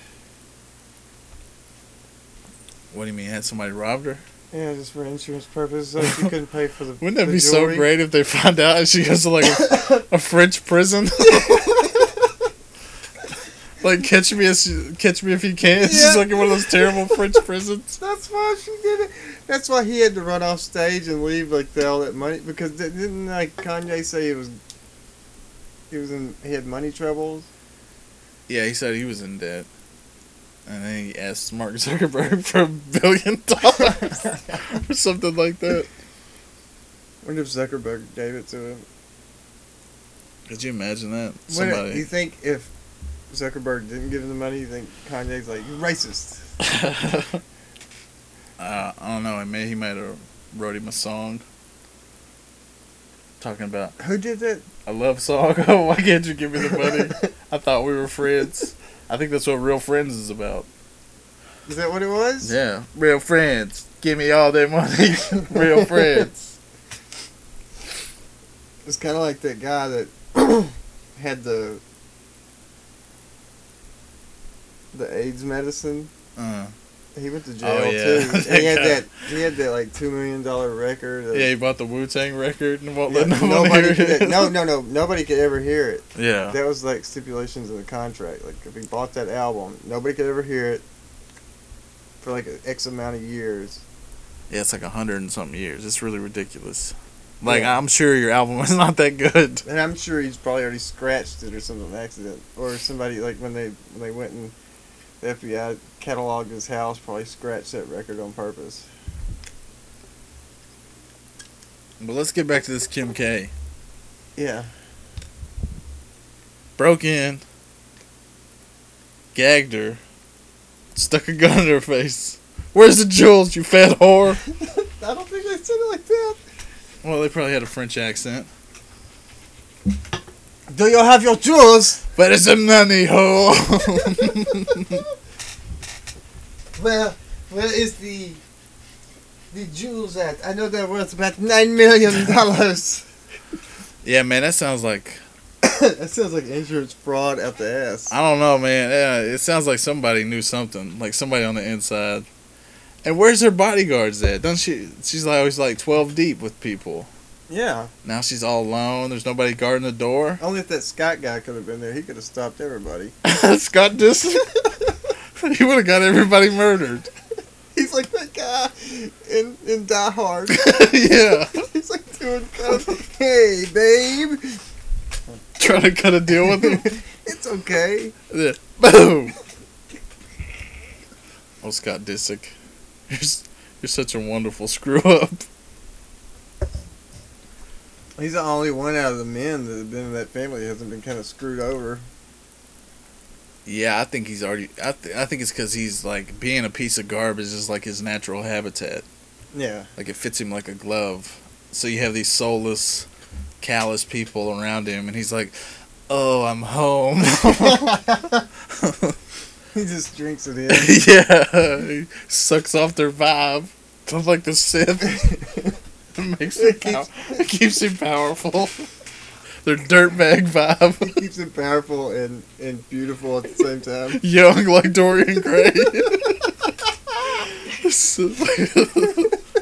What do you mean? Had somebody robbed her? Yeah, just for insurance purposes, so she couldn't pay for the. *laughs* Wouldn't that the be so great if they found out and she goes to like a, a French prison? *laughs* like catch me as catch me if you can. She's like in one of those terrible French prisons. *laughs* That's why she did it. That's why he had to run off stage and leave like the, all that money because didn't like Kanye say it was. He was in. He had money troubles. Yeah, he said he was in debt, and then he asked Mark Zuckerberg *laughs* for a billion dollars *laughs* or something like that. wonder if Zuckerberg gave it to him. Could you imagine that? Somebody. you think if Zuckerberg didn't give him the money, you think Kanye's like you racist? *laughs* uh, I don't know. I may he might have wrote him a song talking about Who did that? a love song. Why can't you give me the money? I thought we were friends. I think that's what real friends is about. Is that what it was? Yeah, real friends. Give me all that money. *laughs* real *laughs* friends. It's kind of like that guy that *coughs* had the the AIDS medicine. Uh, He went to oh, jail Oh, yeah. too. *laughs* He had that. He had that like two million dollar record. of- yeah, he bought the Wu Tang record and won't Yeah, let nobody nobody. hear it. Could, no, no, no. Nobody could ever hear it. Yeah. That was like stipulations of the contract. Like if he bought that album, nobody could ever hear it for like an X amount of years. Yeah, it's like a hundred and something years. It's really ridiculous. Like Yeah. I'm sure your album is *laughs* not that good. And I'm sure he's probably already scratched it or something, accident, or somebody like when they when they went and FBI cataloged his house, probably scratched that record on purpose. But let's get back to this Kim K. Yeah, Broke in, gagged her, stuck a gun in her face. Where's the jewels, you fat whore? *laughs* I don't think they said it like that. Well, they probably had a French accent. Do you have your jewels? Where is the money hole. *laughs* Where where is the the jewels at? I know they're worth about nine million dollars. *laughs* yeah, man, that sounds like *coughs* that sounds like insurance fraud at the ass. I don't know, man. Yeah, it sounds like somebody knew something, like somebody on the inside. And where's her bodyguards at? Doesn't she? She's like always like twelve deep with people. Yeah, Now she's all alone. There's nobody guarding the door. only if that Scott guy could have been there, he could have stopped everybody. *laughs* Scott Disick. *laughs* he would have got everybody murdered. *laughs* He's like that guy in in Die Hard. yeah, He's like doing kind of, hey babe, trying to cut a deal with him. it's okay. Yeah. Boom. Oh, Scott Disick, you're you're such a wonderful screw up. He's the only one out of the men that have been in that family that hasn't been kind of screwed over. Yeah, I think he's already. I, th- I think it's because he's like being a piece of garbage is like his natural habitat. Yeah. Like it fits him like a glove. So you have these soulless, callous people around him, and he's like, "Oh, I'm home." *laughs* *laughs* He just drinks it in. *laughs* yeah, he sucks off their vibe, Sounds like the Sith. It *laughs* makes him pow- it keeps him powerful. *laughs* Their dirtbag vibe, It keeps it powerful and, and beautiful at the same time. *laughs* young like Dorian Gray.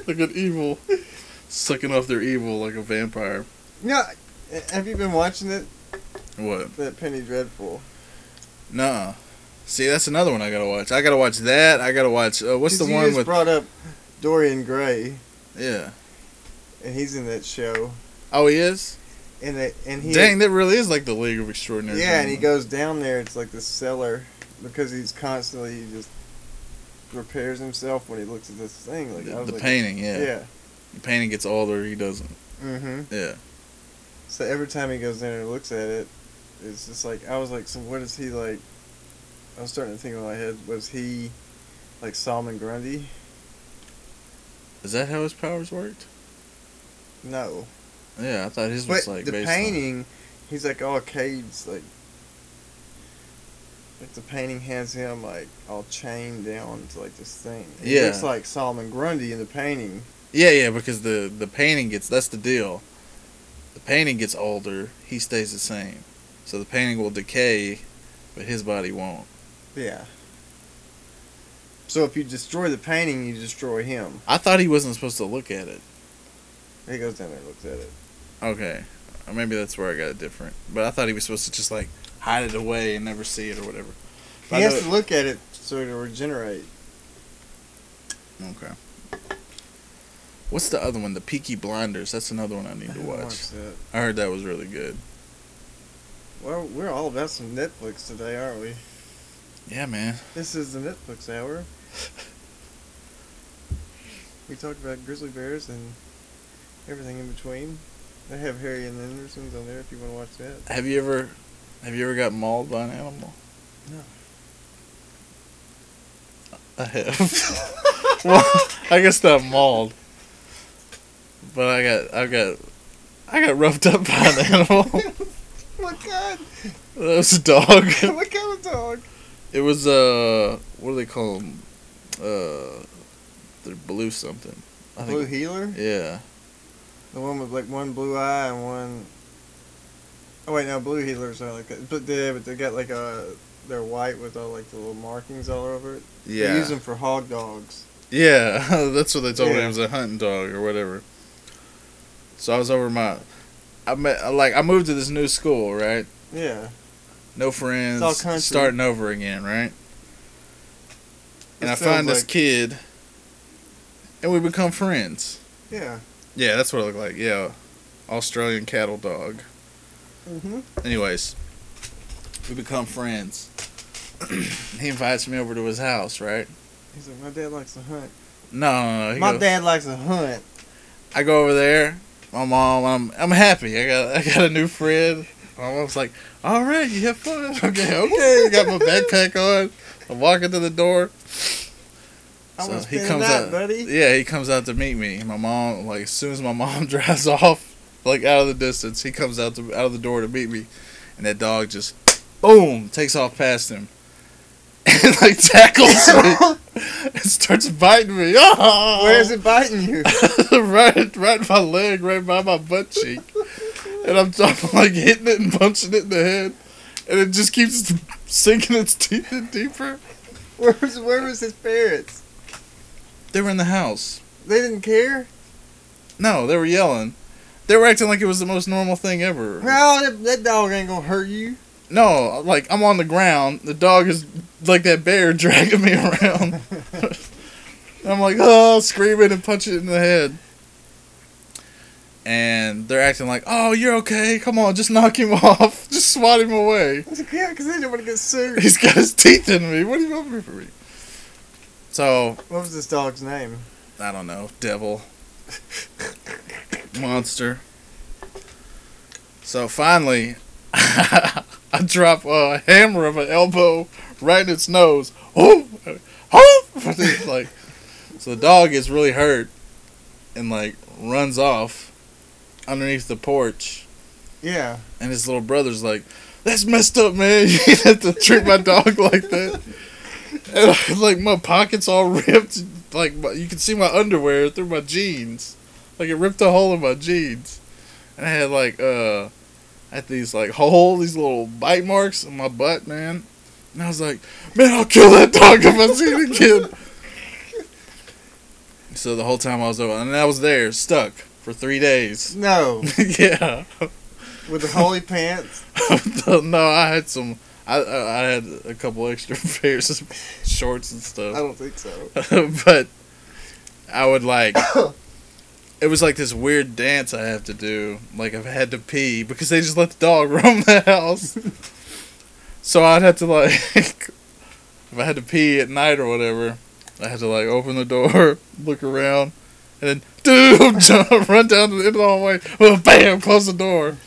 Like an evil, sucking off their evil like a vampire. Yeah. Have you been watching it? What? That Penny Dreadful. Nah. See, that's another one I gotta watch. I gotta watch that. I gotta watch. Uh, what's the you one just with? brought up Dorian Gray, yeah. And he's in that show. Oh, he is. And that and he Dang, that really is like the League of Extraordinary. yeah, and he goes down there. It's like the cellar because he's constantly he just repairs himself when he looks at this thing. Like I The, was the like, painting, yeah. yeah. The painting gets older. He doesn't. Mm-hmm. Yeah. So every time he goes in and looks at it, it's just like I was like, so what is he like? I was starting to think in my head, was he like Solomon Grundy? Is that how his powers worked? No, Yeah, I thought his was but like the based on- painting, he's like all caged, like like the painting has him like all chained down to like this thing. He Yeah. looks like Solomon Grundy in the painting. Yeah, yeah, because the the painting gets that's the deal. The painting gets older, he stays the same. So the painting will decay, but his body won't. Yeah. So if you destroy the painting, you destroy him. I thought he wasn't supposed to look at it. He goes down there and looks at it. Okay. Or maybe that's where I got it different. But I thought he was supposed to just like hide it away and never see it or whatever. He I has to look at it so it'll regenerate. Okay. What's the other one? The Peaky Blinders. That's another one I need I to haven't watch. I heard that was really good. Well, we're all about some Netflix today, aren't we? Yeah, man. This is the Netflix hour. *laughs* we talked about grizzly bears and everything in between. They have Harry and the Hendersons on there if you want to watch that. Have you ever have you ever got mauled by an animal? No. I have. *laughs* well, I guess not mauled. But I got I got I got roughed up by an animal. *laughs* what kind? that was a dog. *laughs* what kind of dog? It was uh what do they call them? Uh they're blue something. I Blue think heeler? yeah. The one with like one blue eye and one. Oh wait, no, blue heelers are like that. But they, but they got like a. They're white with all like the little markings all over it. They Yeah. use them for hog dogs. Yeah, *laughs* that's what they told me. It was a hunting dog or whatever. So I was over my, I met like I moved to this new school, right? Yeah. No friends, starting over again, right? And It I find this kid, and we become friends. Yeah. Yeah, that's what it looked like. Yeah, Australian cattle dog. Mm-hmm. Anyways, we become friends. *clears throat* he invites me over to his house, right? He's like, my dad likes to hunt. No, no, no. he my goes- dad likes to hunt. I go over there. My mom, I'm I'm happy. I got I got a new friend. My mom's like, "All right, you have fun." *laughs* Okay, okay. I got my backpack on. I'm walking to the door. I So he comes night, out- buddy. Yeah, he comes out to meet me. My mom, like, as soon as my mom *laughs* drives off, like out of the distance, he comes out to out of the door to meet me, and that dog just, boom, takes off past him, *laughs* and like tackles me *laughs* and starts biting me. Oh! Where is it biting you? right, right in my leg, right by my butt cheek, and I'm, I'm like hitting it and punching it in the head, and it just keeps sinking its teeth in deeper. Where was where was his parents? They were in the house. They didn't care. No, they were yelling. They were acting like it was the most normal thing ever. Well, that, that dog ain't gonna hurt you. No, like I'm on the ground. The dog is like that bear *laughs* dragging me around. *laughs* I'm like, oh, screaming and punching it in the head. And they're acting like, oh, you're okay. Come on, just knock him *laughs* off. Just swat him away. I was yeah, because they didn't want to get sued. He's got his teeth in me. What do you want me for me? So, What was this dog's name? I don't know. Devil. Monster. So finally, *laughs* I drop a hammer of an elbow right in its nose. Oh, oh! *laughs* Like, so the dog gets really hurt and like runs off underneath the porch. Yeah. And his little brother's like, "That's messed up, man. *laughs* You have to treat my dog like that." And I, like my pockets all *laughs* ripped, like my, you can see my underwear through my jeans, like it ripped a hole in my jeans, and I had like uh, I had these like holes, these little bite marks on my butt, man. And I was like, "Man, I'll kill that dog if I see it again." so the whole time I was over, and I was there stuck for three days. No. *laughs* yeah. With the holy pants. *laughs* no, I had some. I I had a couple extra *laughs* pairs of shorts and stuff. I don't think so. *laughs* but I would like. *coughs* It was like this weird dance I have to do. Like I've had to pee because they just let the dog *laughs* roam the house. so I'd have to like, if I had to pee at night or whatever, I had to like open the door, look around, and then dude jump, run down to the end of the hallway, bam, close the door.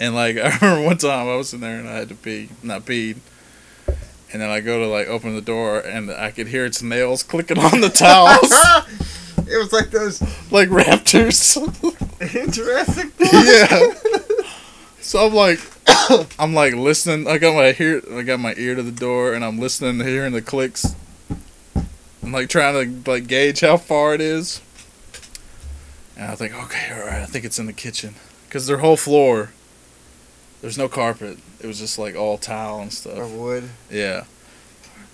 And like *laughs* I remember one time I was in there and I had to pee, not peed, and then I go to like open the door and I could hear its nails clicking on the towels *laughs* it was like those like raptors. in Jurassic *laughs* yeah. So I'm like, *coughs* I'm like listening. I got my ear, I got my ear to the door, and I'm listening, to hearing the clicks. I'm like trying to like gauge how far it is. And I think, okay, all right, I think it's in the kitchen, cause their whole floor. There's no carpet. It was just like all tile and stuff. Or wood. Yeah.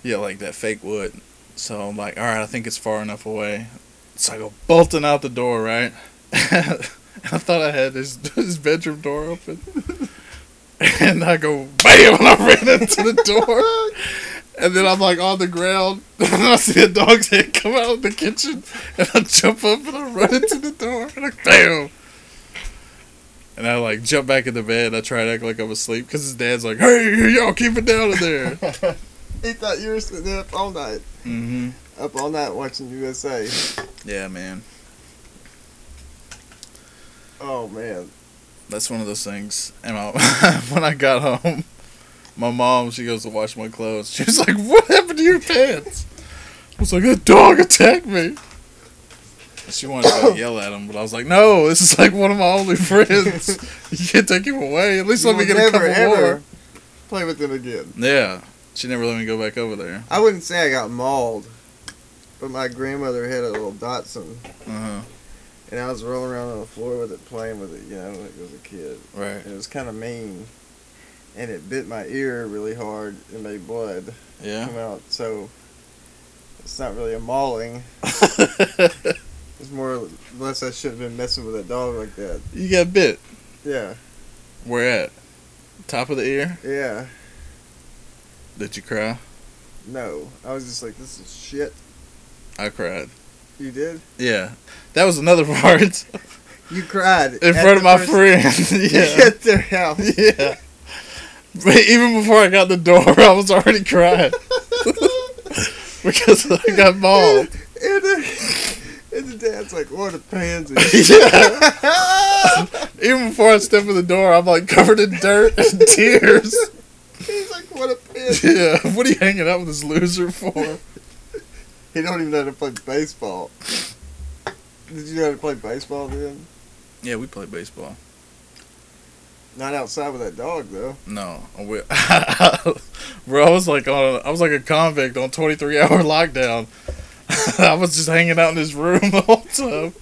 Yeah, like that fake wood. So I'm like, all right, I think it's far enough away. So I go bolting out the door, right? *laughs* I thought I had his, *laughs* his bedroom door open. *laughs* And I go, bam, and I ran into the door. And then I'm like on the ground, and I see a dog's head come out of the kitchen, and I jump up and I run into the door, and I bam. And I like jump back in the bed. And I try to act like I'm asleep because his dad's like, "Hey, y'all keep it down in there." *laughs* He thought you were sitting up all night. mm-hmm. Up all night watching USA. Yeah, man. Oh man. That's one of those things. And my, *laughs* when I got home, my mom she goes to wash my clothes. *laughs* She was like, "What happened to your pants?" I was like, "A dog attacked me." She wanted to *coughs* yell at him, but I was like, "No, this is like one of my only *laughs* friends. you can't take him away. At least You let me get a couple never, more." play with him again. Yeah, she never let me go back over there. I wouldn't say I got mauled, but my grandmother had a little dachshund, Uh huh. and I was rolling around on the floor with it, playing with it, you know, like I was a kid. Right. And it was kind of mean, and it bit my ear really hard and made blood Yeah. come out. So it's not really a mauling. *laughs* It's more or less I should have been messing with a dog like that. you got bit. Yeah, Where at? Top of the ear? yeah. Did you cry? No, I was just like, this is shit. I cried. You did? Yeah. That was another *laughs* part. You cried in front of my first- friend. *laughs* *laughs* yeah, at their house. yeah. But even before I got the door, I was already crying because I got mauled. And, the, and the dad's like, what a pansy. yeah. Even before I step in the door, I'm like covered in dirt and *laughs* tears. He's like, what a pansy. Yeah. What are you hanging out with this loser for? He don't even know how to play baseball. Did you know how to play baseball then? Yeah, we played baseball. Not outside with that dog though. No, we, *laughs* bro, I was like on, I was like a convict on 23 hour lockdown. *laughs* I was just hanging out in his room the whole time.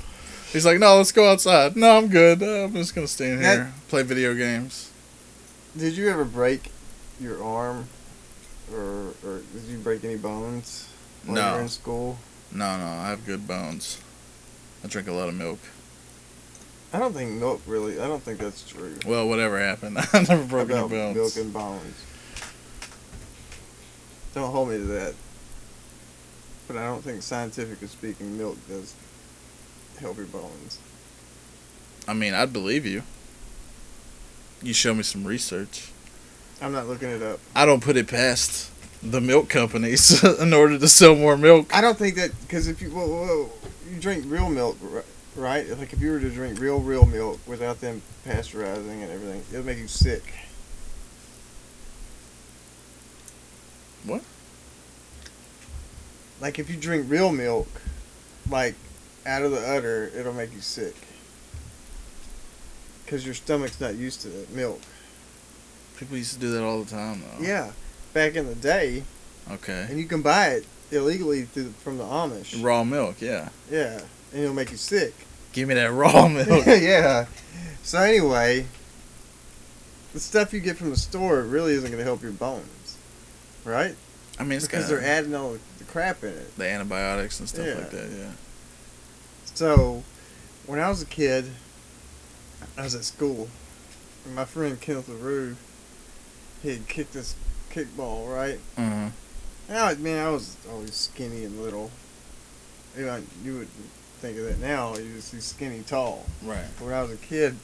He's like, "No, let's go outside." No, I'm good. Uh, I'm just gonna stay in here, play video games. Did you ever break your arm, or or did you break any bones you No. were in school? No, no, I have good bones. I drink a lot of milk. I don't think milk really. I don't think that's true. Well, whatever happened, *laughs* I never broke any bones. milk and bones. Don't hold me to that but I don't think scientifically speaking, milk does help your bones. I mean, I'd believe you. You show me some research. I'm not looking it up. I don't put it past the milk companies *laughs* in order to sell more milk. I don't think that because if you whoa, whoa, you drink real milk, right? Like if you were to drink real real milk without them pasteurizing and everything, it'll make you sick. What? Like if you drink real milk, like out of the udder, it'll make you sick. Because your stomach's not used to milk. People used to do that all the time, though. Yeah, back in the day, Okay. and you can buy it illegally through, from the Amish. Raw milk, yeah. Yeah, and it'll make you sick. Give me that raw *laughs* milk. yeah. So anyway, the stuff you get from the store really isn't going to help your bones, right? I mean, it's because got they're adding all the crap in it. the antibiotics and stuff Yeah. like that, yeah. So, when I was a kid, I was at school, and my friend Kenneth LaRue, he had kicked this kickball, right? Mm-hmm. And I, man, I was always skinny and little. You, know, you would think of that now, you just see skinny tall. Right. When I was a kid,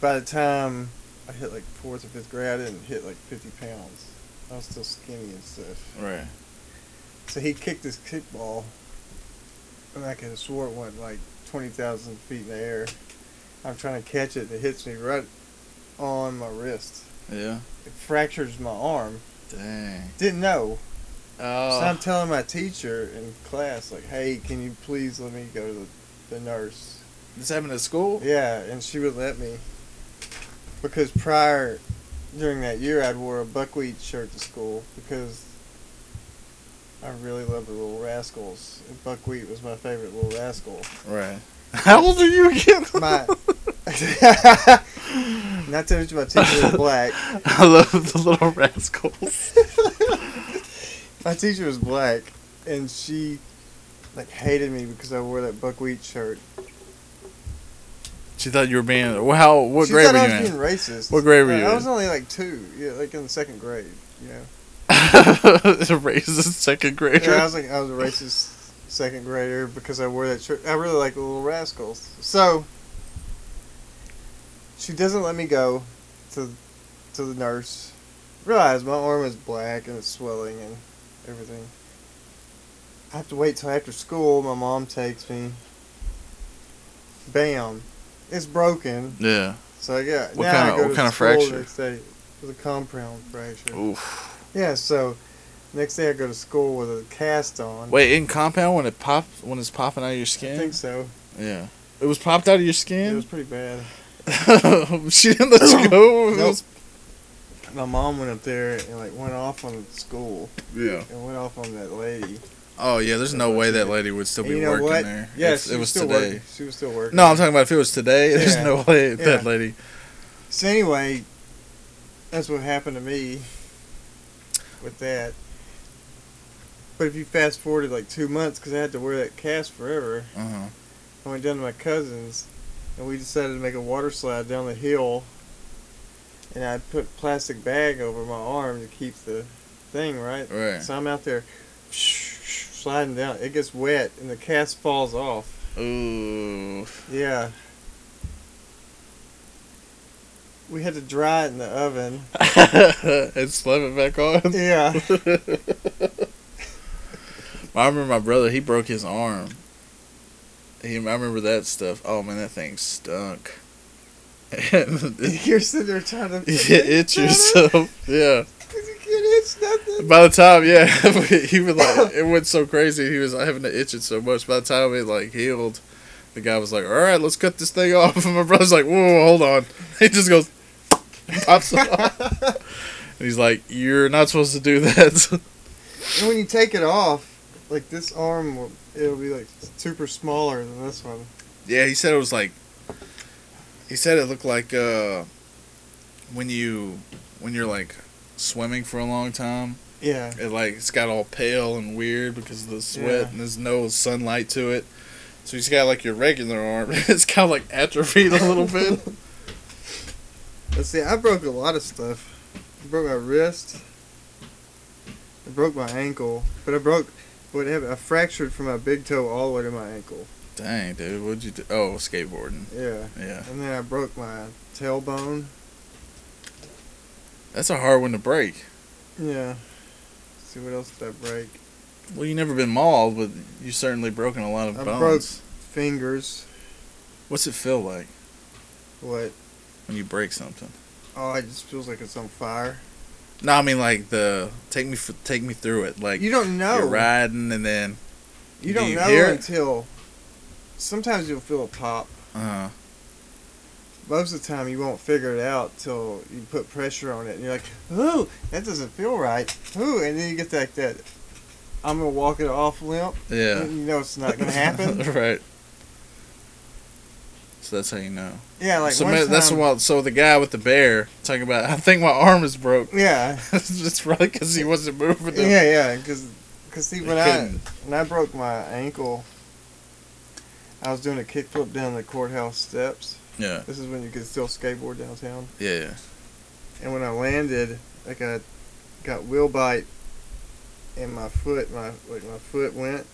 by the time I hit like fourth or fifth grade, I didn't hit like 50 pounds. I was still skinny and stuff. Right. So he kicked his kickball, and I could have swore it went like 20,000 feet in the air. I'm trying to catch it, and it hits me right on my wrist. Yeah. It fractures my arm. Dang. Didn't know. Oh. So I'm telling my teacher in class, like, hey, can you please let me go to the, the nurse? this happened at school? Yeah, and she would let me. Because prior, during that year, I'd wore a buckwheat shirt to school because I really loved the Little Rascals. Buckwheat was my favorite Little Rascal. Right. *laughs* How old are you again? *laughs* My, *laughs* not to mention my teacher was black. I love the little rascals. My teacher was black, and she like hated me because I wore that buckwheat shirt. She thought you were being. Well, how? What she grade thought were I you was in? being racist. What grade were Like, you I in? was only like two, yeah, like in the second grade. You know. A *laughs* racist second grader. Yeah, I was like I was a racist second grader because I wore that shirt. I really like the Little Rascals. So she doesn't let me go to to the nurse. Realize my arm is black and it's swelling and everything. I have to wait till after school. My mom takes me. Bam, it's broken. yeah. So I got What now kinda- what kinda fracture? next day with a compound fracture. Oof. Yeah, so next day I go to school with a cast on. Wait, in compound when it pops when it's popping out of your skin? I think so. Yeah. It was popped out of your skin? It was pretty bad. *laughs* she didn't let you go. *coughs* Nope. was- My mom went up there and like went off on the school yeah. and went off on that lady. Oh yeah. There's no way that lady would still be you know working what? there. Yeah, it was today. working. She was still working. No, I'm talking about if it was today. *laughs* There's Yeah. no way that lady. So anyway, that's what happened to me with that. But if you fast forwarded like two months, because I had to wear that cast forever, Uh huh. I went down to my cousin's, and we decided to make a water slide down the hill. And I put plastic bag over my arm to keep the thing right. Right. So I'm out there sliding down. It gets wet, and the cast falls off. Ooh. Yeah. We had to dry it in the oven. *laughs* and slap it back on. Yeah. *laughs* I remember my brother. He broke his arm. He, I remember that stuff. Oh man, that thing stunk. You're sitting there trying to. *laughs* you itch yourself. Yeah. You can't itch nothing. By the time, yeah, he was like, it went so crazy. He was having to itch it so much. By the time it like healed, the guy was like, "All right, let's cut this thing off." And my brother's like, "Whoa, whoa, hold on." He just goes, *laughs* pops off. And he's like, "You're not supposed to do that." And when you take it off, like this arm, will, it'll be like super smaller than this one. Yeah, he said it was like. He said it looked like uh, when you when you're like swimming for a long time. Yeah. It like it's got all pale and weird because of the sweat Yeah. and there's no sunlight to it. So he's got like your regular arm. *laughs* It's kind of like atrophied a little bit. *laughs* Let's see. I broke a lot of stuff. I broke my wrist. I broke my ankle, but I broke. What happened? I fractured from my big toe all the way to my ankle. Dang, dude, what'd you do? Oh, skateboarding. Yeah. Yeah, And then I broke my tailbone. that's a hard one to break. Yeah. Let's see what else did I break? Well, you never been mauled, but you certainly broken a lot of I bones. broke fingers. What's it feel like What? When you break something? Oh, it just feels like it's on fire. No, I mean like the take me f- take me through it. Like You don't know. you're riding and then You Do don't you know until sometimes you'll feel a pop. uh Most of the time you won't figure it out till you put pressure on it and you're like, ooh, that doesn't feel right. Ooh, and then you get like that. I'm gonna walk it off limp. yeah. You know it's not gonna happen. *laughs* right. So that's how you know. yeah, like so that's time- what. So the guy with the bear talking about. I think my arm is broke. Yeah, *laughs* it's probably because he wasn't moving. Them. yeah, yeah. Because, see, when I when I broke my ankle, I was doing a kickflip down the courthouse steps. Yeah. This is when you could still skateboard downtown. Yeah. Yeah. And when I landed, like I got wheel bite, and my foot, my like my foot went,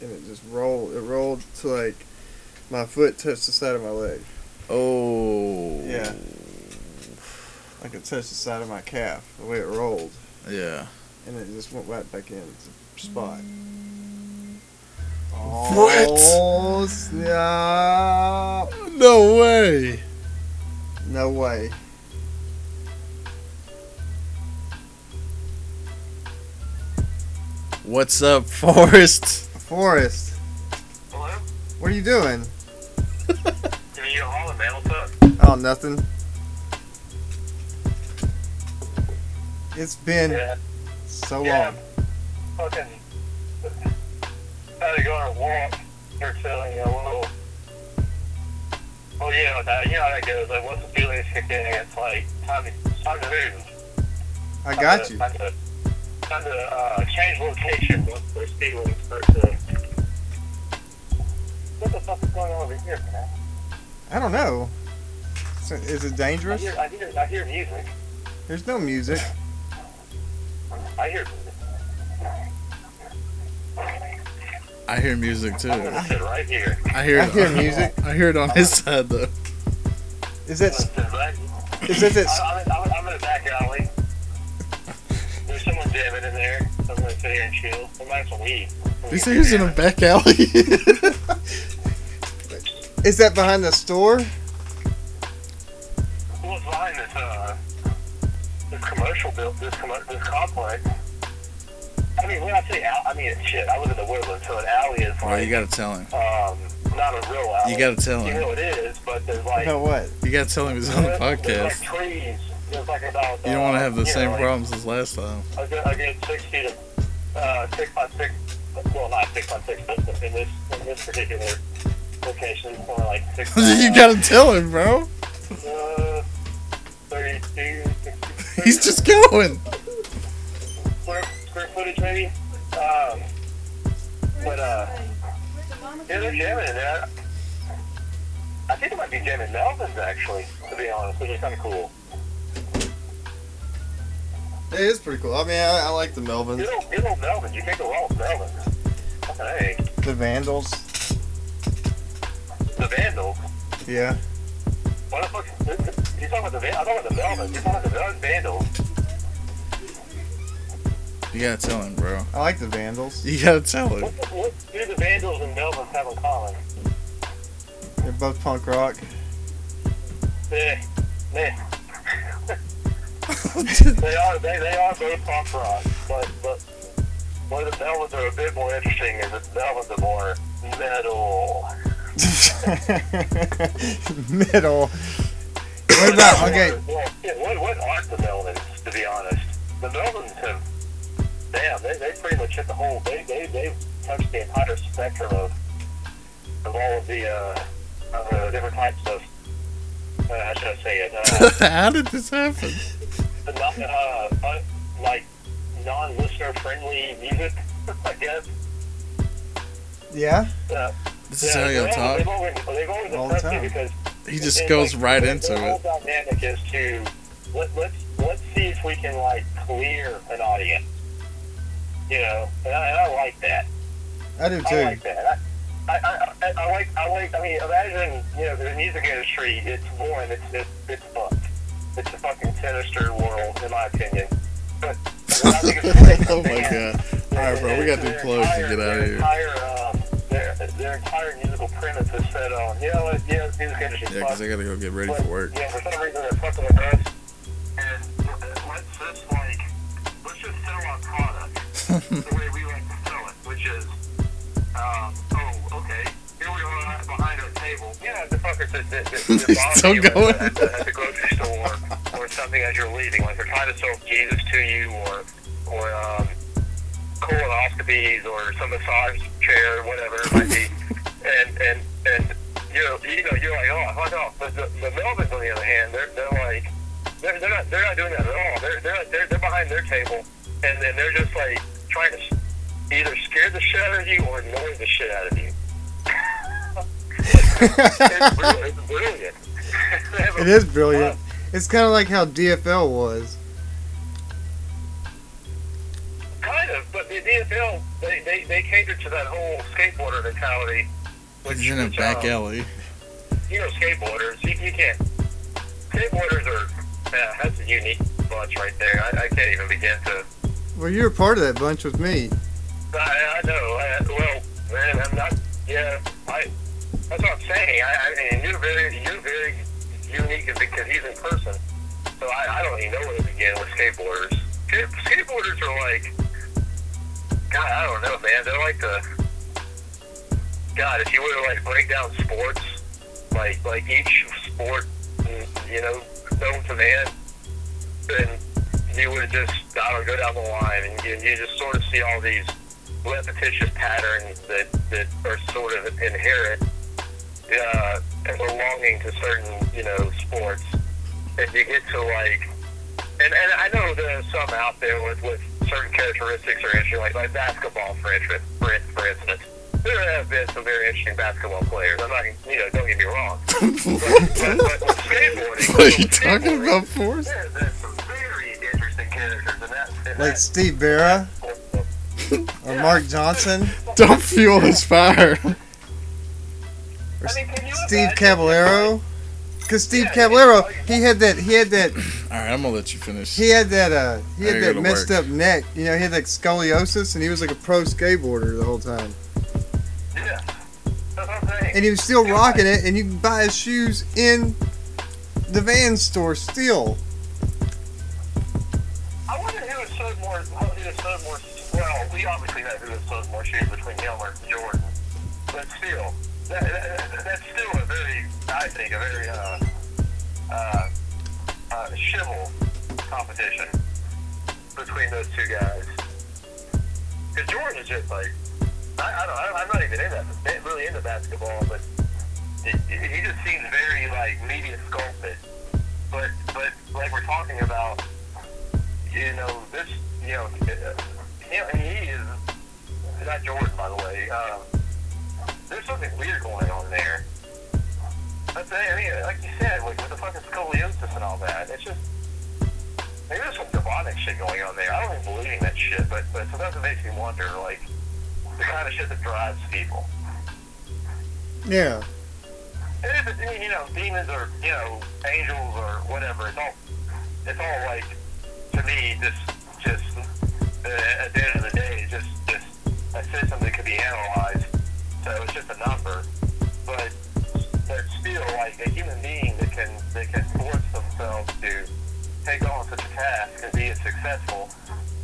and it just rolled. It rolled to like my foot touched the side of my leg. Oh. Yeah. Like it touched the side of my calf. The way it rolled, Yeah. and it just went right back in the spot. What? Oh snap! No way. No way. What's up, *laughs* Forrest? Forrest, Hello? what are you doing? You all the mail stuff? Oh, nothing. It's been Yeah. so Yeah. long. Fucking. Had to go on a walk. They're telling you a little. Well, yeah, that, you know how that goes. Like, once the feelings kick in, it's like, time to, time to move. I Time got to, you. Time to, time to uh, change location once those feelings start to. What the fuck is going on over here, man? I don't know. So, is it I dangerous? hear, I hear, I hear music. There's no music. I hear music. I hear music too. I'm gonna sit right here. I hear. I hear on- music. I hear it on his side though. Is that I'm gonna is that that? I- I'm, I'm, I'm in a back alley. There's someone jamming in there. I'm gonna sit here and chill. I might as well leave. He said he in a back alley. Is that behind the store? Well, it's behind this, uh, this commercial built, this, commer- this complex. I mean, when I say alley, I mean, it's shit, I live in the woodlands, so an alley is oh, like, you gotta tell him. um, not a real alley. You gotta tell him. You him. know it is, but there's like, No what? You gotta tell him he's on the there's, there's podcast. like trees. Like about, You don't want to have the uh, same know, like, problems as last time. I get, I get six feet of, uh, six by six, well, not six by six, but in this, in this particular location, more like six *laughs* by, you gotta tell him, bro. uh, 32, 60, He's just going. square, square footage maybe. Um, but, uh, yeah, they're jamming in there. I think it might be jamming Melvins actually, to be honest, which is kind of cool. It is pretty cool. I mean, I, I like the Melvins, Good old, good old Melvin, you can't go wrong with Melvin. Fucking hey, the Vandals. the Vandals. Yeah. What the fuck? You talking about the Van? I'm talking about the Melvins. You're talking about the Van- Vandals. You gotta tell him, bro. I like the Vandals. You gotta tell him. What, what do the Vandals and Melvins have in common? They're both punk rock. Eh, they, they, *laughs* they are they, they are both punk rock, but but where the Melvins are a bit more interesting is that the Melvins are more metal. *laughs* Middle. What about okay? What what aren't the Melvins? To be honest, the Melvins have damn they, they pretty much hit the whole they they they touched the entire spectrum of of all of the uh, uh different types of uh, how should I say it uh, *laughs* How did this happen? The non- uh, uh, like non-listener friendly music, *laughs* I guess. Yeah. Uh, This is how you'll talk. They've always, they've always All the time. because He just it's goes like, right their- into their whole it. dynamic is to let, let's let's see if we can like clear an audience. You know, and I, and I like that. I do too. I too. like that. I, I, I, I, I like I like. I mean, imagine you know the music industry. It's boring. It's it's it's fucked. It's a fucking sinister world, in my opinion. But *laughs* what I think is *laughs* great oh my god. Alright, bro, we gotta do their close to get out of here. Entire, um, their, their entire musical premise is set on, know what, yeah, music industry Yeah, because I gotta go get ready for work. Yeah, for some reason they're fucking with us. And let's just like let's just sell our product *laughs* the way we like to sell it, which is, um, oh, okay, are behind our table. Yeah, the fuckers that, that, *laughs* that, that still you going. at, the, at the grocery store or something as you're leaving, like they're trying to sell Jesus to you or, or, um, colonoscopies or some massage chair, whatever it might be, and and and you know, you know, you're like, oh, fuck off. But the, the Melvins, on the other hand, they're they're like, they're, they're not they're not doing that at all. They're they're they're, they're behind their table, and then they're just like trying to either scare the shit out of you or annoy the shit out of you. *laughs* it's, brilliant. it's brilliant. They It is brilliant. It's kind of like how DFL was. Kind of, but the DFL they, they, they cater to that whole skateboarder mentality. Which, He's in a which, back um, alley. You know, skateboarders, you, you can't. Skateboarders are, yeah, that's a unique bunch right there. I, I can't even begin to. Well, you were part of that bunch with me. I, I know. I, well, man, I'm not. Yeah, I. That's what I'm saying. I, I mean, you're very, you're very unique because he's in person. So I, I don't even know where to begin with skateboarders. Skateboarders are like, God, I don't know, man. They're like the, God, if you were to like break down sports, like like each sport, you know, known to man, then you would just, I don't know, go down the line and you, you just sort of see all these repetitious patterns that, that are sort of inherent uh, and belonging to certain, you know, sports. And you get to like, and, and I know there's some out there with, with certain characteristics or interesting, like, like basketball, for, instance, for, for instance. There have been some very interesting basketball players. I'm not, you know, don't get me wrong. *laughs* but, but, but with skateboarding, What are you talking about, Forrest? There, there's some very interesting characters in that. In Like that Steve Vera or Mark Johnson, *laughs* Don't fuel his fire. Or I mean, Steve Caballero. Because Steve Yeah, Caballero, he had that, he had that, *clears throat* All right, I'm gonna let you finish. he had that, uh, he had that messed work. up neck. You know, he had like scoliosis, and he was like a pro skateboarder the whole time. Yeah. That's what I'm saying. And he was still rocking it, and you can buy his shoes in the van store still. I wonder who has sold more. Who has sold more? Well, we obviously know who has sold more shoes between Gilmer and Jordan, but still, that, that, that's still a very, I think, a very uh, uh, uh, civil competition between those two guys. Because Jordan is just like, I, I don't, I, I'm not even in that, really into basketball, but he just seems very like media sculpted. But, but like we're talking about you know, this, you know, uh, and he is not Jordan, by the way. Um, there's something weird going on there. But I mean, like you said, like with the fucking scoliosis and all that, it's just maybe there's some demonic shit going on there. I don't even believe in that shit, but but sometimes it makes me wonder, like the kind of shit that drives people. Yeah. And if it's, you know, demons or, you know, angels or whatever, it's all, it's all like, to me, just, just, uh, at the end of the day, just, just a system that could be analyzed. So it's just a number. But, but still, like, a human being that can, that can force themselves to take on such a task and be as successful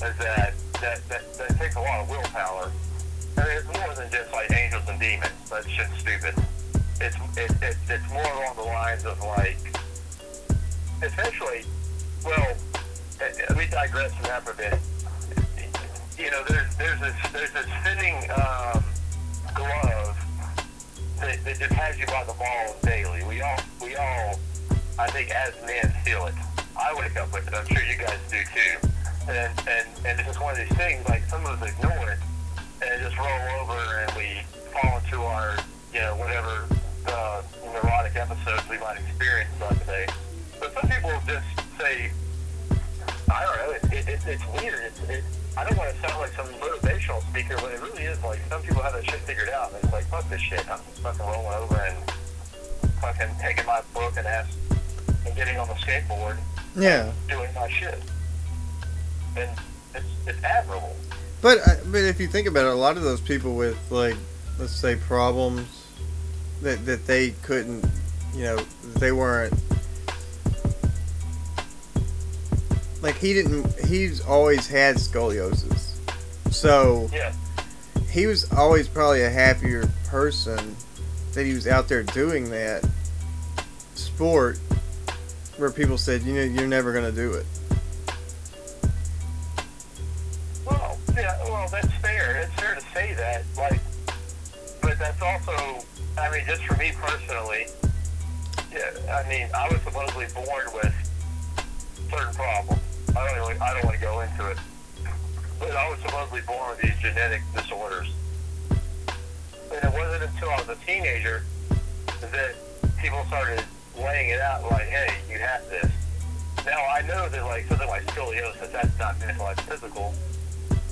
as that, that, that, that takes a lot of willpower. I mean, it's more than just, like, angels and demons. That's just stupid it's it, it, it's more along the lines of like essentially well let me digress from that for a bit you know there's there's this that just has you by the balls daily we all we all I think as men feel it I wake up with it I'm sure you guys do too and and and it's just one of these things like some of us ignore it and just roll over and we fall into our you know whatever uh, neurotic episodes we might experience throughout the day. But some people just say, I don't know, it, it, it, it's weird. It's, it, I don't want to sound like some motivational speaker, but it really is like some people have that shit figured out. And it's like, fuck this shit. I'm just fucking rolling over and fucking taking my book and ass and getting on the skateboard, Yeah. doing my shit. And it's, it's admirable. But uh, but if you think about it, a lot of those people with like, let's say problems that that they couldn't, you know, they weren't. Like he didn't. He's always had scoliosis, So Yeah. he was always probably a happier person that he was out there doing that sport where people said, you know, you're never gonna do it. Well, yeah, well, that's fair. It's fair to say that, like, but that's also, I mean, just for me personally, yeah, I mean, I was supposedly born with certain problems. I don't really, I don't want to go into it, but I was supposedly born with these genetic disorders. And it wasn't until I was a teenager that people started laying it out like, hey, you have this. Now I know that like something like scoliosis, that's not mental, that's physical.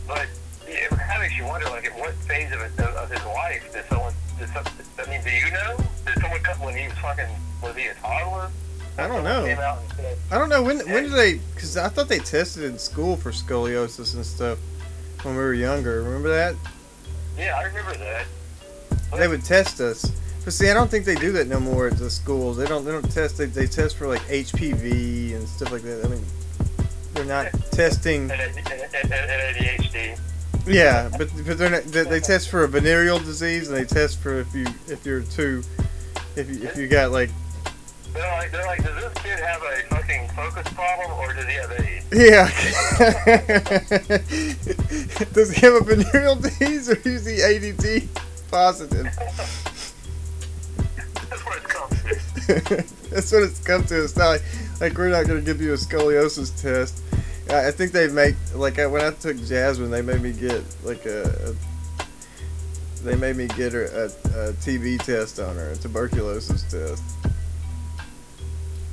But it kind of makes you wonder, like, at what phase of, it, of his life did someone? Did some, I mean, do you know? Did someone come when he was fucking? Was he a toddler? I don't know. said, I don't know when when did they? Because I thought they tested in school for scoliosis and stuff when we were younger. Remember that? yeah, I remember that. They would test us. But see, I don't think they do that no more at the schools. They don't. They don't test. They, they test for like HPV and stuff like that. I mean, they're not testing. And, and, and, and, and ADHD. Yeah, but but they're not, they, they test for a venereal disease and they test for if you if you're too if you if you got like They're like, they're like, does this kid have a fucking focus problem or does he have AIDS? yeah. *laughs* Does he have a venereal disease or is he ADT positive? *laughs* That's what it comes to. *laughs* That's what it's come to. It's not like, like we're not going to give you a scoliosis test. I I think they make like I, when I took Jasmine, they made me get like a, a they made me get her a, a TB test on her, a tuberculosis test.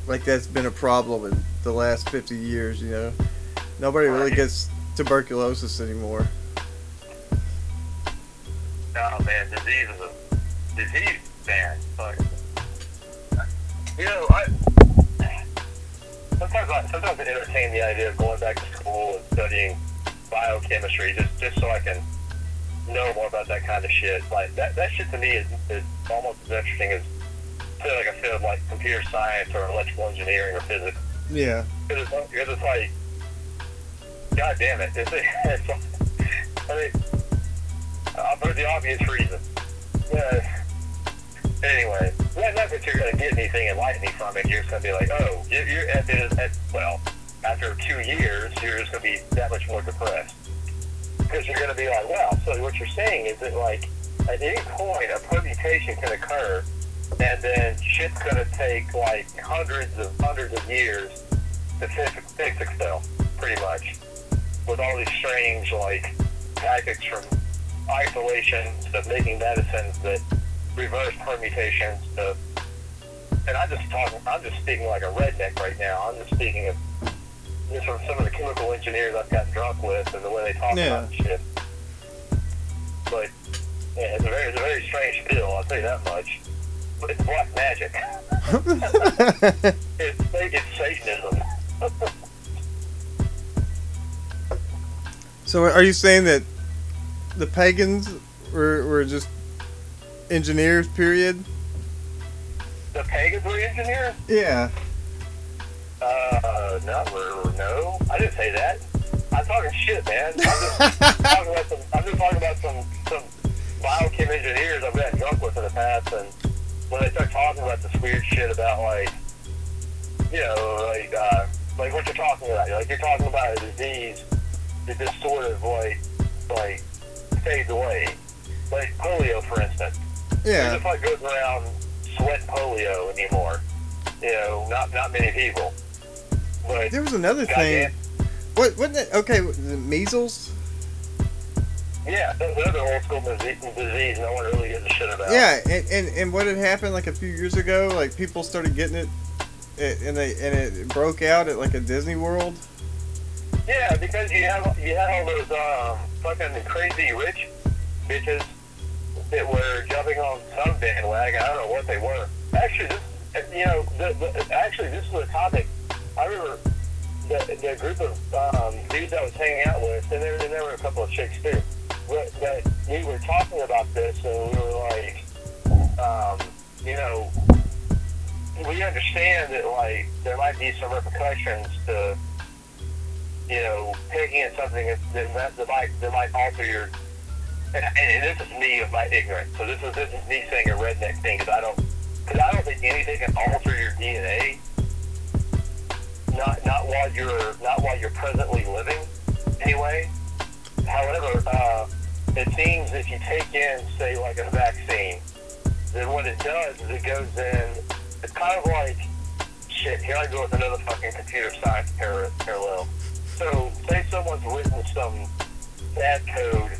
Like that's been a problem in the last fifty years. You know, nobody really gets tuberculosis anymore. Oh man, disease is a disease, man. Fuck. You know, I sometimes I sometimes I entertain the idea of going back to school and studying biochemistry just just so I can know more about that kind of shit. Like that that shit to me is, is almost as interesting as say like I said, like computer science or electrical engineering or physics. Yeah. Because it's, it's like, God damn it. *laughs* It's, it's, I mean, uh, for the obvious reason. Yeah. Anyway, not, not that you're going to get anything enlightening from it. You're just going to be like, oh, you're, you're at, the, at, well, after two years, you're just going to be that much more depressed. Because you're going to be like, wow, so what you're saying is that, like, at any point, a permutation can occur, and then shit's to take, like, hundreds of hundreds of years to fix, fix itself, pretty much. With all these strange, like, tactics from isolation to making medicines that reverse permutations to and I'm just talking I'm just speaking like a redneck right now. I'm just speaking of just from some of the chemical engineers I've gotten drunk with and the way they talk Yeah. about shit. But yeah, it's a very it's a very strange pill, I'll tell you that much. It's black magic. *laughs* it's it's Satanism. So are you saying that the pagans were, were just engineers? Period. The pagans were engineers? Yeah. Uh, no, no, I didn't say that. I'm talking shit, man. I'm just *laughs* talking about some. I'm just talking about some some biochem engineers I've gotten drunk with in the past, and when they start talking about this weird shit about like, you know, like uh, like what you're talking about, like you're talking about a disease that just sort of like like fades away, like polio, for instance. Yeah. Who the fuck goes around sweating polio anymore? You know, not not many people. But There was another Goddamn. thing. What? Wasn't it? Okay, measles. Yeah, that's another old school disease, no one really gives a shit about. Yeah, and, and and what had happened like a few years ago? Like people started getting it, it and they and it broke out at like a Disney World. Yeah, because you have you had all those um, fucking crazy rich bitches that were jumping on some bandwagon. I don't know what they were. Actually, this you know, the, the, actually this was a topic. I remember the, the group of um, dudes I was hanging out with, and there, and there were a couple of chicks too. But, but we were talking about this, and we were like, um, you know, we understand that like there might be some repercussions to you know, taking in something that, that, that might that might alter your. And, and this is me of my ignorance. So this is this is me saying a redneck thing because I don't because I don't think anything can alter your DNA. Not not while you're not while you're presently living, anyway. However, uh, it seems if you take in, say, like a vaccine, then what it does is it goes in. It's kind of like shit. Here I go with another fucking computer science par- parallel. So, say someone's written some bad code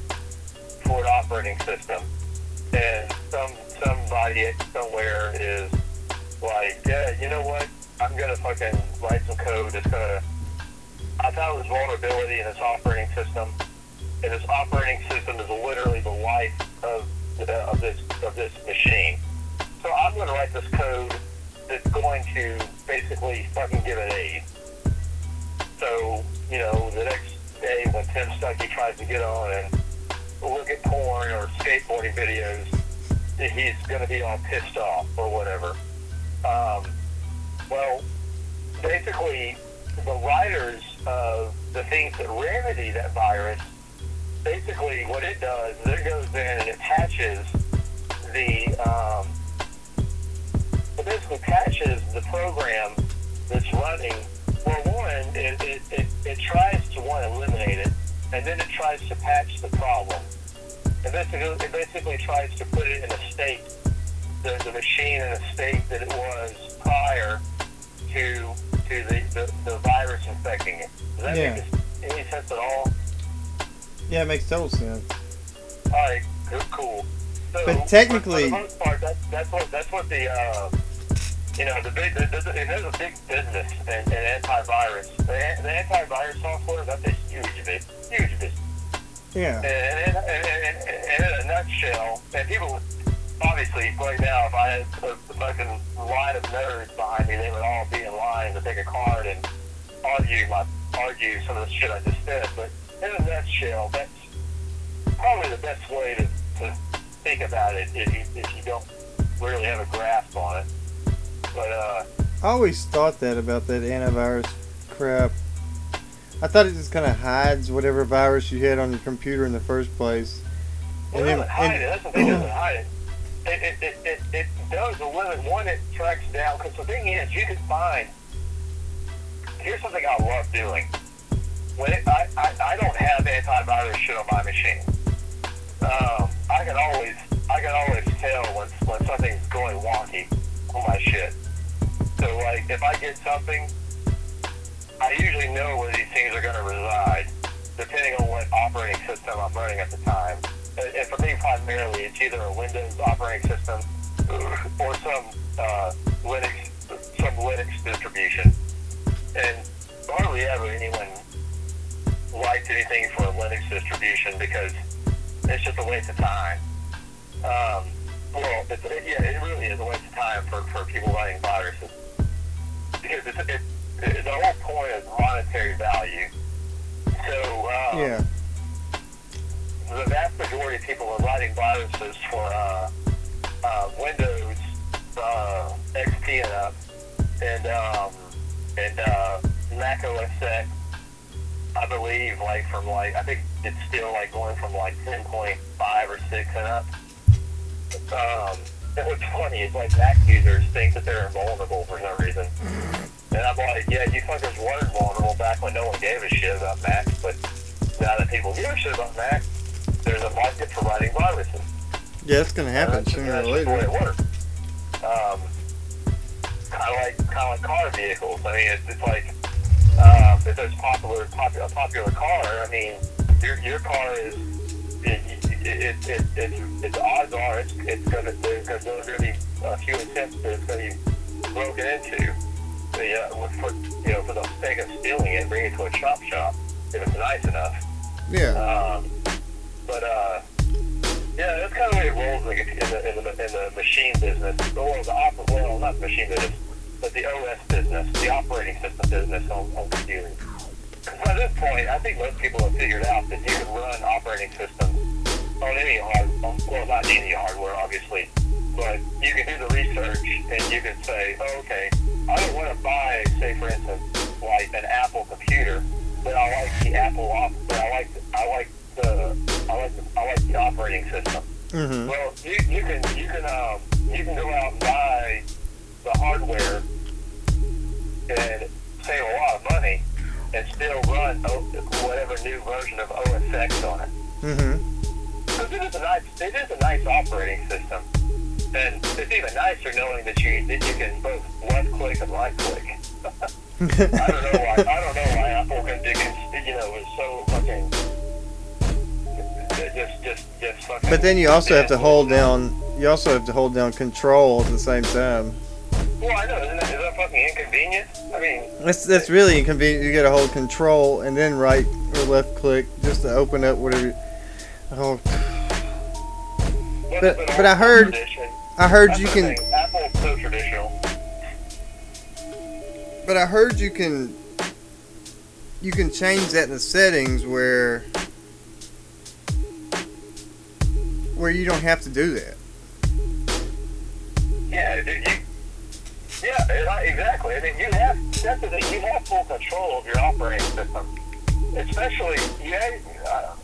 for an operating system, and some somebody somewhere is like, yeah, you know what? I'm gonna fucking write some code that's gonna. I this vulnerability in this operating system, and this operating system is literally the life of uh, of this of this machine. So I'm gonna write this code that's going to basically fucking give it aid. So you know, the next day when Tim Stuckey tries to get on and look at porn or skateboarding videos, he's to be all pissed off or whatever. Um, well, basically, the writers of the things that remedy that virus, basically what it does is it goes in and it patches the, um, it basically patches the program that's running. Well, one, it, it, it, it tries to, one, eliminate it, and then it tries to patch the problem. And basically, it basically tries to put it in a state, the, the machine in a state that it was prior to to the, the, the virus infecting it. Does that Yeah. make any sense at all? Yeah, it makes total sense. All right, cool. So, But technically- for, the most part, that's that's what that's what the uh, you know the big the, the, there's a big business in, in antivirus. The, the antivirus software that's a huge bit huge business. Yeah. And, and, and, and in a nutshell, and people obviously right now, if I had a fucking line of nerds behind me, they would all be in line to take a card and argue my argue some of the shit I just said. But in a nutshell, that's probably the best way to, to think about it if you if you don't really have a grasp on it. But uh, I always thought that about that antivirus crap. I thought it just kind of hides whatever virus you had on your computer in the first place. It And then- doesn't hide it. That's the thing. It doesn't hide it. It, it, it, it, does limit one. It tracks down because the thing is, you can find. Here's something I love doing. When it, I, I I don't have antivirus shit on my machine. Um, I can always I can always tell when when something's going wonky on my shit. So like if I get something, I usually know where these things are going to reside, depending on what operating system I'm running at the time. And, for me, primarily, it's either a Windows operating system or some uh, Linux, some Linux distribution. And hardly ever anyone likes anything for a Linux distribution because it's just a waste of time. Um, well, it's, it, yeah, it really is a waste of time for, for people writing viruses because it's, it, it, the whole point is monetary value. So um, Yeah. The vast majority of people are writing viruses for uh, uh, Windows uh, XP and up, and um, and uh, Mac OS X. I believe, like from like I think it's still like going from like 10.5 or 6 and up. Um, and what's funny is like Mac users think that they're invulnerable for some reason. And I'm like, yeah, you fuckers were invulnerable back when no one gave a shit about Mac, but now that people give a shit about Mac, there's a market for writing viruses. Yeah, it's gonna happen Uh, sooner or later. it works. Um, kind of like kind of like car vehicles. I mean, it's, it's like um, if there's popular, popular a popular car. I mean, your your car is it, it, it, it, it's it's odds are it's it's gonna there's gonna there's gonna be a few attempts that it's gonna be broken into. The, uh, with- for you know for the sake of stealing it, bringing it to a chop shop if it's nice enough. Yeah. Um, but uh, yeah, that's kind of the way it rolls the, in the, in the, in the machine business. Well, the op- well, not the machine business, but the OS business, the operating system business on, on computers. 'Cause by this point, I think most people have figured out that you can run operating systems on any hard, on, well, not any hardware, obviously, but you can do the research and you can say, oh, okay, I don't want to buy, say, for instance, like an Apple computer, but I like the Apple op. But I like I like the I like the, I like the operating system. Mm-hmm. Well, you, you can you can um, you can go out and buy the hardware and save a lot of money and still run o- whatever new version of OS X on it. Mm-hmm. Because it is a nice it is a nice operating system, and it's even nicer knowing that you that you can both left click and right click. *laughs* I don't know why I don't know why Apple can do can, you know is so fucking just just just fucking. But then you also have to hold down. You also have to hold down control at the same time. Well, I know isn't that, is that fucking inconvenient? I mean. That's that's really inconvenient. You got to hold control and then right or left click just to open up whatever. you- Oh, But- but I heard- Tradition. I heard you can. Apple's so traditional. But I heard you can. You can change that in the settings where. Where you don't have to do that. Yeah, you, yeah, exactly. I mean, you have that's the thing. You have full control of your operating system, especially have, uh,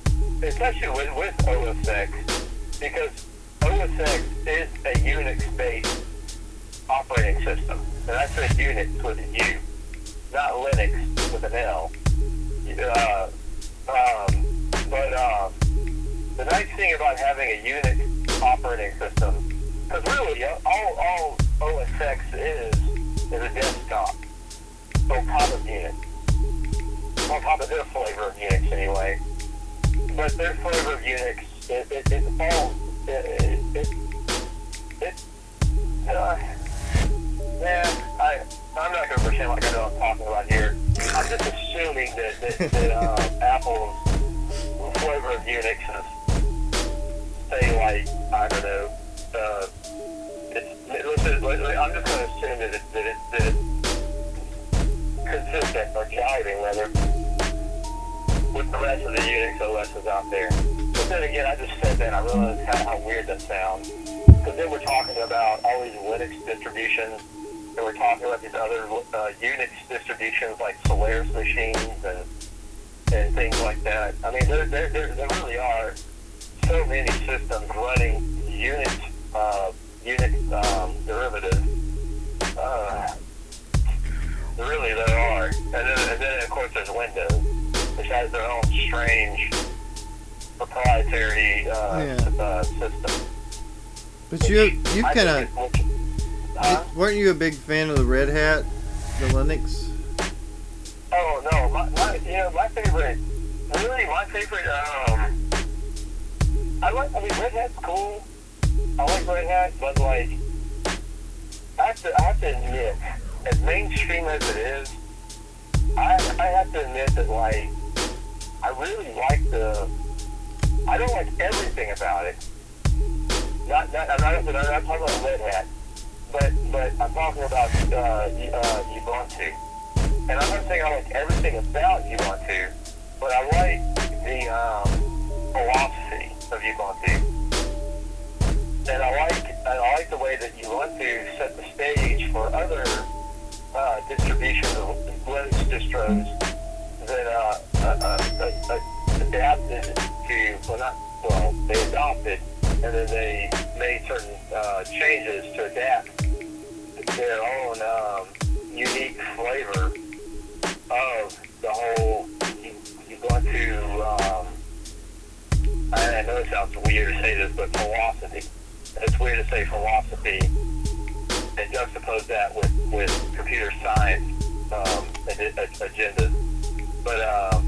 especially with with OS X, because OS X is a Unix-based operating system, and I say Unix with a U, not Linux with an L. Uh, um, but um, the nice thing about having a Unix operating system because really, all, all OS X is is a desktop on top of Unix. On top of their flavor of Unix, anyway. But their flavor of Unix, it, it, all it, it, it uh, I I'm not gonna pretend like I know what I'm talking about here. I'm just assuming that that, that uh, *laughs* Apple's flavor of Unix is say like I don't know. Uh, it's, listen, listen, I'm just to assume that, it, that, it, that it's consistent or jiving rather with the rest of the Unix OSs out there. But then again, I just said that I realized how, how weird that sounds. Because then we're talking about all these Linux distributions, and we're talking about these other uh, Unix distributions like Solaris machines and and things like that. I mean, there, there, there really are so many systems running Unix, uh, Unix um, derivatives. Uh, really, there are. And then, and then, of course, there's Windows, which has their own strange proprietary uh, Yeah. uh, system. But you you kind of Huh? weren't you a big fan of the Red Hat, the Linux? Oh no, my, my you know my favorite, really my favorite. Um, I like. I mean, Red Hat's cool. I like Red Hat, but like, I have to. I have to admit, as mainstream as it is, I I have to admit that like, I really like the. I don't like everything about it. Not not I'm not, I'm not talking about Red Hat, but but I'm talking about uh, uh, Ubuntu. And I'm not saying I like everything about Ubuntu, but I like the um, philosophy of Ubuntu. And I like I like the way that Ubuntu set the stage for other uh, distributions of Linux distros that uh, uh, uh, uh, adapted to well not well they adopted and then they made certain uh, changes to adapt their own um, unique flavor of the whole you to um, I, know it sounds weird to say this, but philosophy. It's weird to say philosophy and juxtapose that with, with computer science um, ag- ag- agendas. But um,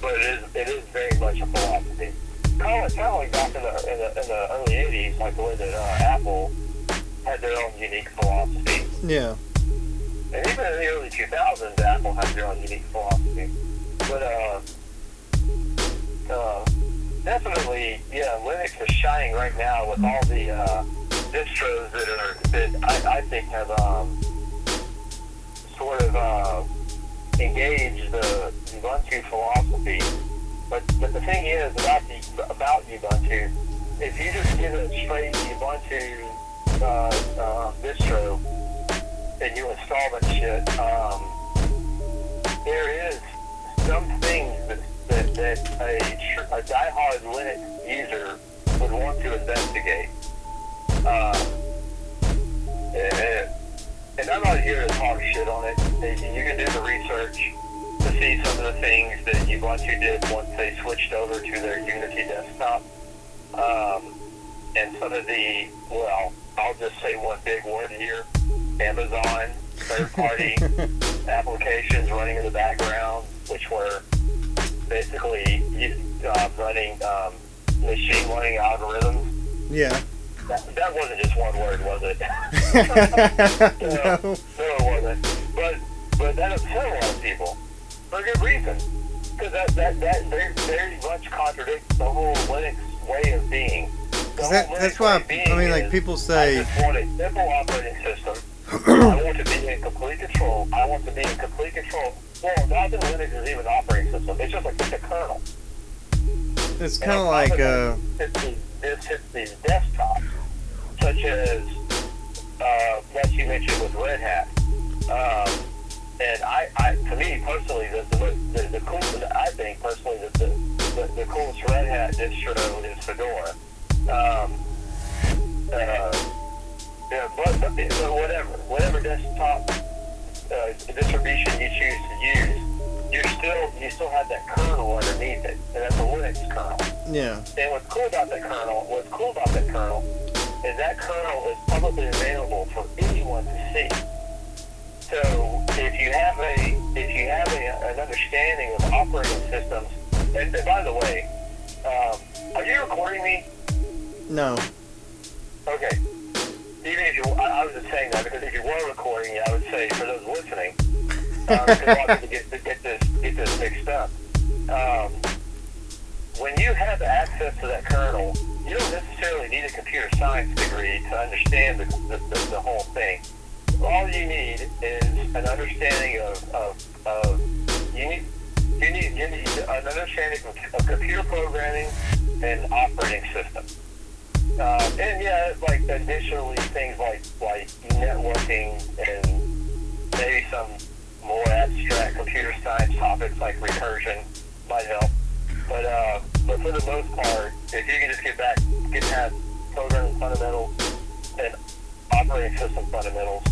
but it is it is very much a philosophy. Kind of, kind of like back in the, in the in the early '80s, like the way that uh, Apple had their own unique philosophy. Yeah. And even in the early 2000s, Apple had their own unique philosophy. But, uh, uh, definitely, yeah, Linux is shining right now with all the, uh, distros that are, that I, I think have, um, sort of, uh, engaged the Ubuntu philosophy. But, but the thing is about the, about Ubuntu, if you just give it a straight Ubuntu, uh, uh, distro, and you install that shit, um, there is some things that, that, that a, a diehard Linux user would want to investigate. Uh, and, and I'm not here to talk shit on it. You can do the research to see some of the things that Ubuntu did once they switched over to their Unity desktop. Um, and some of the, well, I'll just say one big word here, Amazon, third-party *laughs* applications running in the background, which were basically uh, running um, machine learning algorithms. Yeah. That, that wasn't just one word, was it? *laughs* *laughs* no. No, it wasn't. But but that upset a lot of people for a good reason. Because that, that, that very, very much contradicts the whole Linux way of being. That- that's why, way of being I mean, like, is, people I say, just want a simple operating system. *clears throat* I want to be in complete control. I want to be in complete control. Well, not that Linux is even an operating system. It's just like it's a kernel. it's kind of like, uh, this hits these desktops, such as uh, what you mentioned with Red Hat. Um, and I, I, to me personally, the, the, the, the coolest, I think personally, that the, the, the coolest Red Hat distro is Fedora. Um, uh, yeah, but, but whatever, whatever desktop uh, distribution you choose to use, you're still, you still have that kernel underneath it, and that's a Linux kernel. yeah. And what's cool about that kernel, what's cool about that kernel, is that kernel is publicly available for anyone to see. So if you have a if you have a, an understanding of operating systems, and, and by the way, um, are you recording me? No. Okay. Even if you, I, I was just saying that because if you were recording, I would say for those listening, *laughs* um, a lot of people get, get this get this mixed up. Um, when you have access to that kernel, you don't necessarily need a computer science degree to understand the, the, the, the whole thing. All you need is an understanding of, of, of you need you need you need an understanding of, of computer programming and operating system. Uh, and yeah, like additionally things like like networking and maybe some more abstract computer science topics like recursion might help. But uh, but for the most part, if you can just get back, get past programming fundamentals and operating system fundamentals,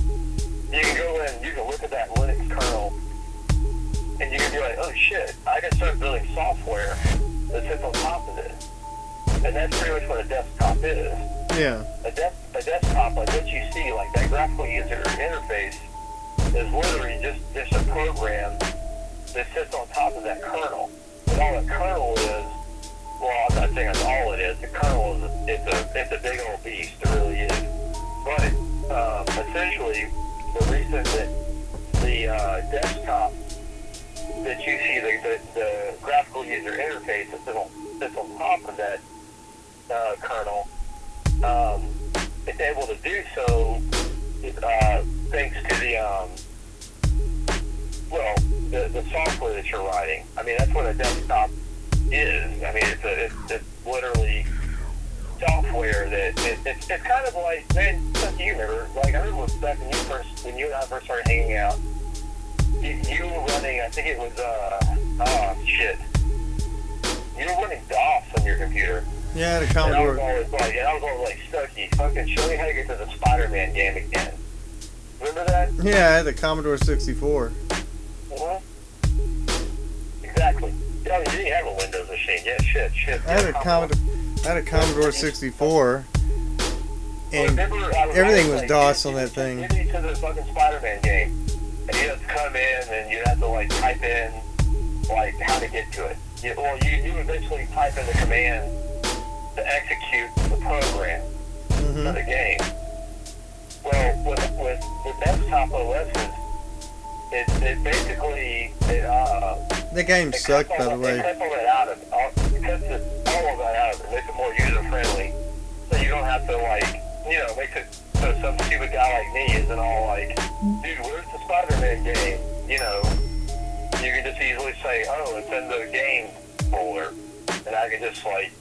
you can go in, you can look at that Linux kernel, and you can be like, oh shit, I can start building software that sits on top of this. And that's pretty much what a desktop is. Yeah. A, des- a desktop, like what you see, like that graphical user interface, is literally just, just a program that sits on top of that kernel. And all that kernel is, well, I'm not saying that's all it is. The kernel is a, it's a it's a big old beast. It really is. But um, essentially, the reason that the uh, desktop that you see the, the, the graphical user interface that sits on, sits on top of that uh, kernel, um, it's able to do so uh, thanks to the um, well, the, the software that you're writing. I mean, that's what a desktop is. I mean, it's a, it's, it's literally software that it, it's, it's kind of like man, you remember. Like I remember back when you first when you and I first started hanging out, you, you were running. I think it was uh oh shit. You were running DOS on your computer. Yeah, the Commodore. And I was always like, and I was always like, Stucky, fucking show me how to get to the Spider-Man game again. Remember that? Yeah, I had the Commodore 64. Mhm. Exactly. Yeah, I mean, you didn't have a Windows machine. Yeah, shit, shit. I had a Commodore. I had a Commodore 64. And was everything was like, DOS "Get on that thing." Get me to the fucking Spider-Man game. And you have to come in and you have to like type in like how to get to it. You, well, you, you eventually type in the command to execute the program for hmm the game. Well, with with the desktop OSs, it, it basically it uh the game sucked, by the way. cuts all that out of it. All, cuts all of that out of it. Makes it more user friendly. So you don't have to like, you know, makes it so some stupid guy like me isn't all like, dude, where's the Spider-Man game? You know, you can just easily say, oh, it's in the game folder, and I can just like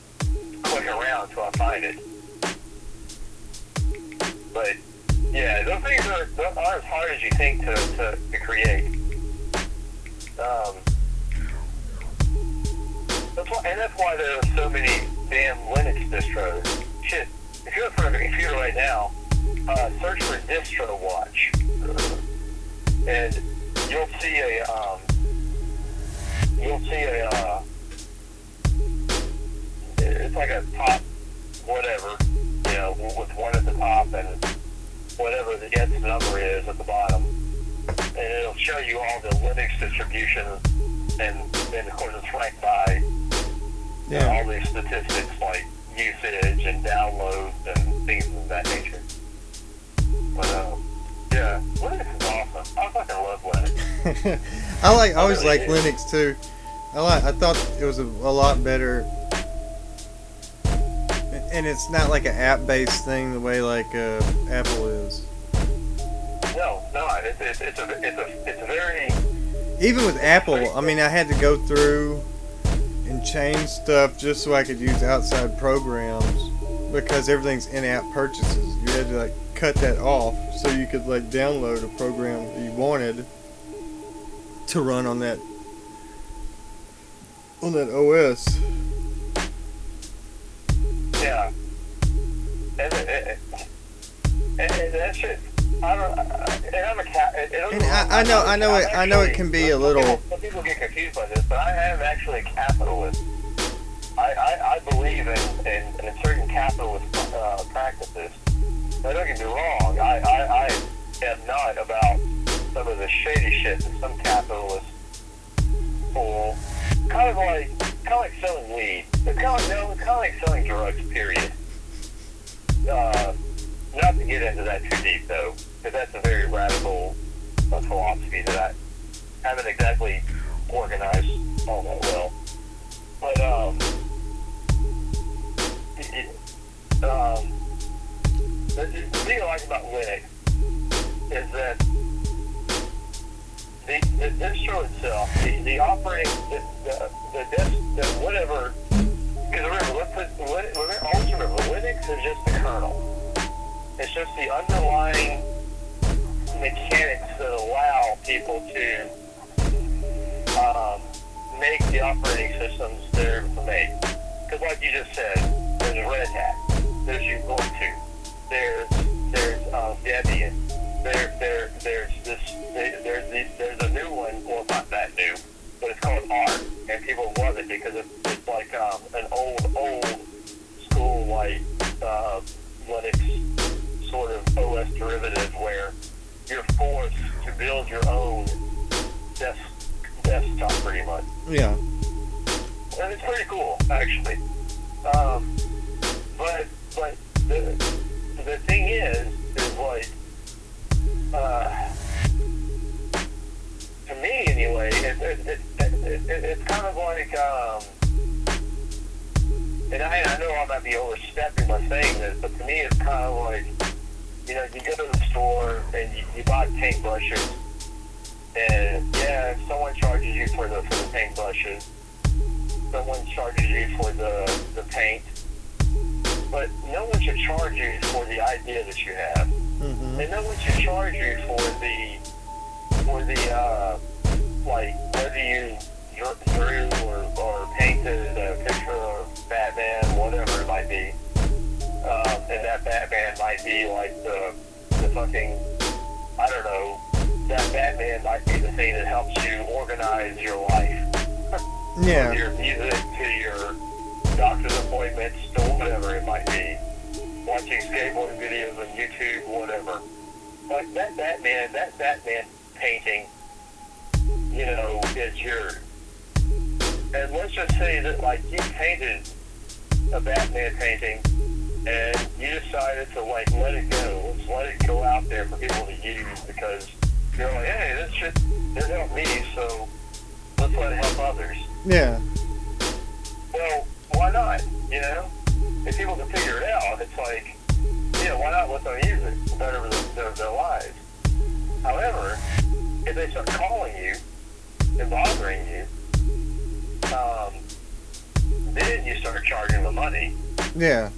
click around until I find it. But yeah, those things are, those aren't as hard as you think to, to, to create. Um, that's why, and that's why there are so many damn Linux distros. Shit, if you're in front of a computer right now, uh, search for DistroWatch, and you'll see a um, you'll see a uh, it's like a top whatever, you know, with one at the top and whatever the X number is at the bottom, and it'll show you all the Linux distributions, and then of course it's ranked by Yeah. all these statistics like usage and downloads and things of that nature. But uh, yeah, Linux is awesome. I fucking love Linux. *laughs* I like. I always like Linux too. I like. I thought it was a, a lot better. And it's not like an app-based thing the way like uh, Apple is. No, no, it's, it's, it's a it's a it's a very Even with Apple, I mean, I had to go through and change stuff just so I could use outside programs because everything's in-app purchases. You had to like cut that off so you could like download a program that you wanted to run on that on that OS. And, and, and, and that shit. I don't. And I'm a cat. And, And I- I know- I know it- I know it can be a little- People, some people get confused by this, but I am actually a capitalist. I, I, I believe in, in, in certain capitalist uh, practices. Now, don't get me wrong. I, I, I am not about some of the shady shit that some capitalists pull. Kind of like, kind of like selling weed. It's kind of no, it's kind of like selling drugs. Period. Uh, not to get into that too deep though, because that's a very radical uh, philosophy that I haven't exactly organized all that well. But um, it, it, um, the, the thing I like about Linux is that the, the distro itself, the, the operating, the, the, the, desk, the whatever, because remember, let's put, Lin- remember, Linux is just the kernel. It's just the underlying mechanics that allow people to um, make the operating systems they're made. Because like you just said, there's Red Hat, there's Ubuntu, there's there's uh, Debian, there there there's this there, there's the, there's a new one, well not that new, but it's called Arch, and people love it because it's, it's like um, an old old school like uh, Linux sort of OS derivative where you're forced to build your own desk, desktop pretty much. Yeah. And it's pretty cool, actually. Um, but but the the thing is, is like, uh, to me anyway, it, it, it, it, it, it's kind of like, um, and I, I know I might be overstepping by saying this, but to me it's kind of like, you know, you go to the store and you, you buy paintbrushes, and yeah, someone charges you for the for the paintbrushes someone charges you for the, the paint, but no one should charge you for the idea that you have. hmm And no one should charge you for the, for the, uh, like, whether you dr- drew or, or painted a picture of Batman, whatever it might be. Um, and that Batman might be like the, the fucking, I don't know, that Batman might be the thing that helps you organize your life *laughs* Yeah. your music to your doctor's appointments to whatever it might be. Watching skateboarding videos on YouTube, whatever. Like that Batman, that Batman painting, you know, is yours. And let's just say that like you painted a Batman painting and you decided to like let it go. Let's let it go out there for people to use because you're like, hey, this shit didn't help me, so let's let it help others. Yeah. Well, why not? You know, if people can figure it out, it's like, yeah, why not let them use it better their, their, their lives? However, if they start calling you and bothering you, um, then you start charging the money. Yeah.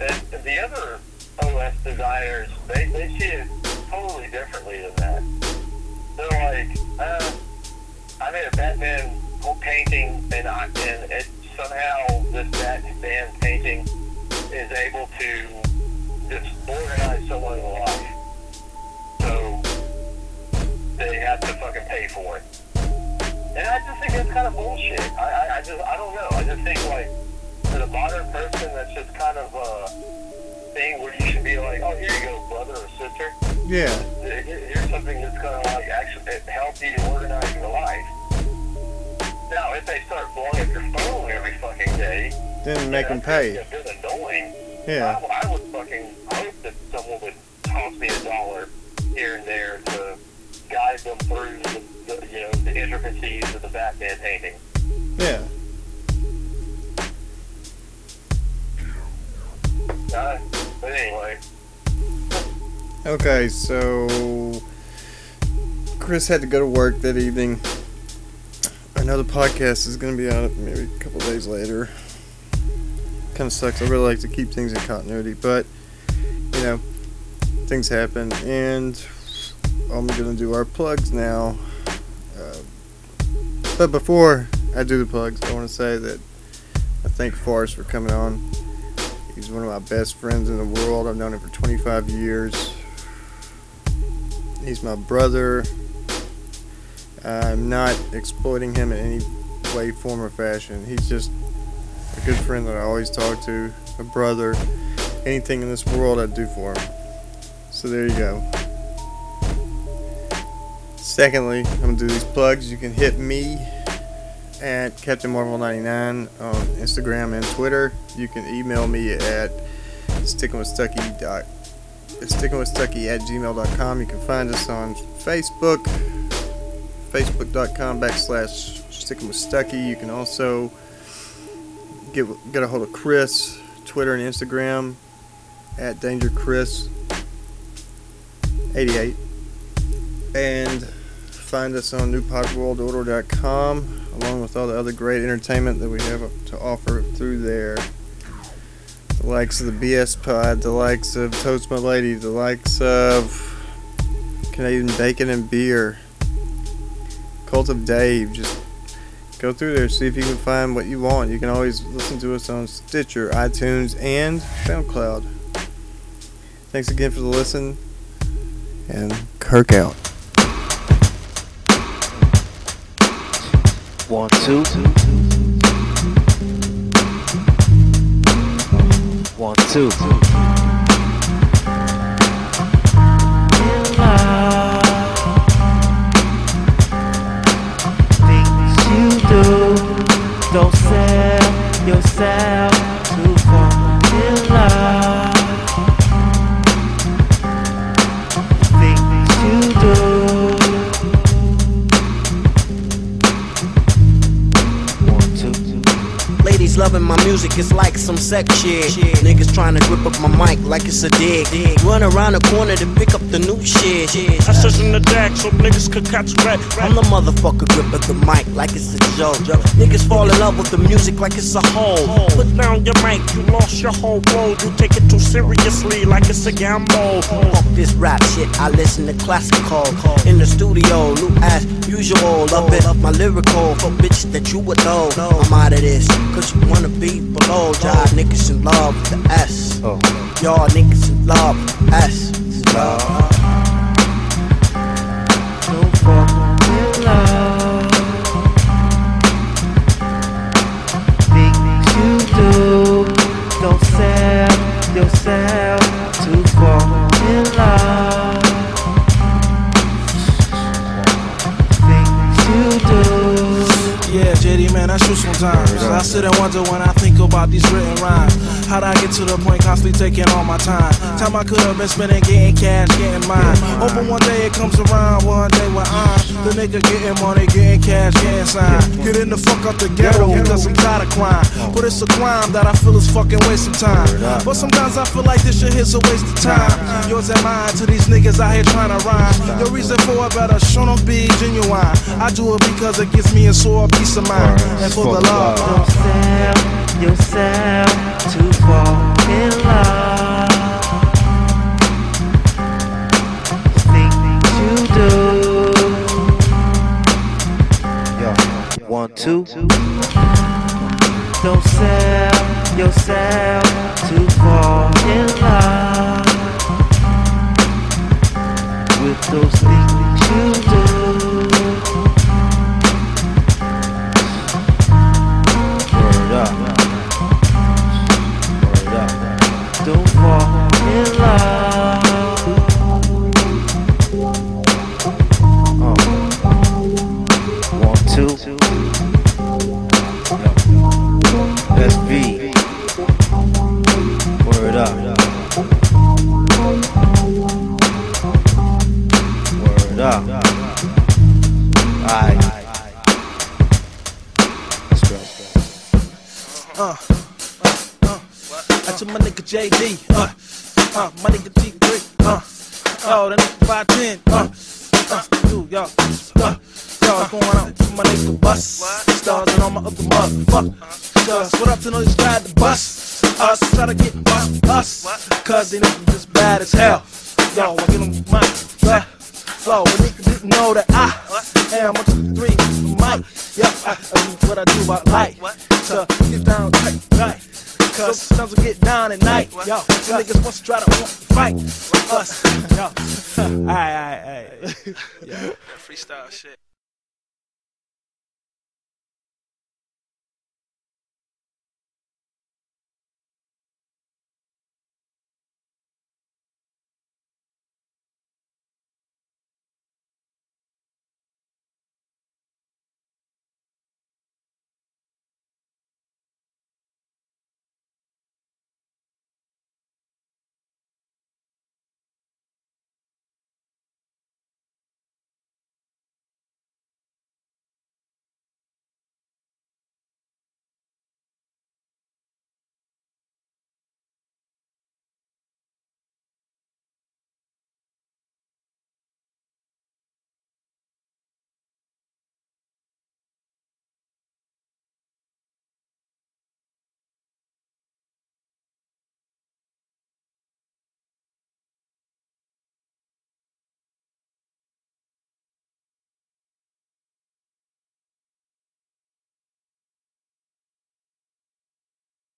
And the other OS designers, they, they see it totally differently than that. They're like, uh, I made a Batman painting, and I, and it, somehow this Batman painting is able to just organize someone's life. They have to fucking pay for it. And I just think that's kind of bullshit. I, I, I just, I don't know. I just think like, for the modern person, that's just kind of a thing where you should be like, oh, here you go, brother or sister. Yeah. Here's something that's gonna like actually help you organize your life. Now, if they start blowing up your phone every fucking day, Then make them pay. A bit annoying. Yeah. I, I would fucking hope that someone would toss me a dollar here and there to guide them through the, the you know the intricacies of the Batman painting. Yeah. Uh, but anyway, Okay, so Chris had to go to work that evening. I know the podcast is going to be out maybe a couple days later. Kind of sucks. I really like to keep things in continuity, but you know, things happen, and I'm to do our plugs now. Uh, but before I do the plugs, I want to say that I thank Forrest for coming on. He's one of my best friends in the world. I've known him for 25 years. He's my brother. I'm not exploiting him in any way, form, or fashion. He's just a good friend that I always talk to, a brother. Anything in this world I'd do for him. So there you go. Secondly, I'm gonna do these plugs. You can hit me at Captain Marvel 99 on Instagram and Twitter. You can email me at stickingwithstucky dot stickingwithstucky at gmail.com. You can find us on Facebook, facebook.com backslash stickingwithstucky. You can also get get a hold of Chris, Twitter and Instagram at dangerchris88. And find us on newpodworldorder.com along with all the other great entertainment that we have to offer through there. The likes of the BS Pod, the likes of Toast My Lady, the likes of Canadian Bacon and Beer, Cult of Dave. Just go through there, see if you can find what you want. You can always listen to us on Stitcher, iTunes, and SoundCloud. Thanks again for the listen, and Kirk out. One, two. One, two. Things you do, don't sell yourself loving my music, it's like some sex shit. Niggas trying to grip up my mic like it's a dig. Run around the corner to pick up the new shit. I says in the deck so niggas could catch red. I'm the motherfucker grip up the mic like it's a joke. Niggas fall in love with the music like it's a hole. Put down your mic, you lost your whole world. You take it too seriously like it's a gamble. Fuck this rap shit, I listen to classical. In the studio, new as usual. Love it, up my lyrical. For bitches that you would know. I'm out of this, cause you wanna be below. Jive niggas in love with the S. Y'all niggas in love with the S. Love. Don't fall in love. Things you do, don't sell yourself sometimes. I sit and wonder when I think about these written rhymes. How'd I get to the point constantly taking all my time? Time I could have been spending getting cash, getting mine. Hoping one day it comes around, one day when I'm the nigga getting money, getting cash, getting signed. Getting the fuck out the ghetto because I'm tired of crime. But it's a crime that I feel is fucking waste of time. But sometimes I feel like this shit is a waste of time. Yours and mine to these niggas out here trying to rhyme. The reason for it better show them be genuine. I do it because it gives me a sore peace of mind. And for the love yourself to fall in love. Things do. Yo, one, two. Don't sell yourself to fall in love.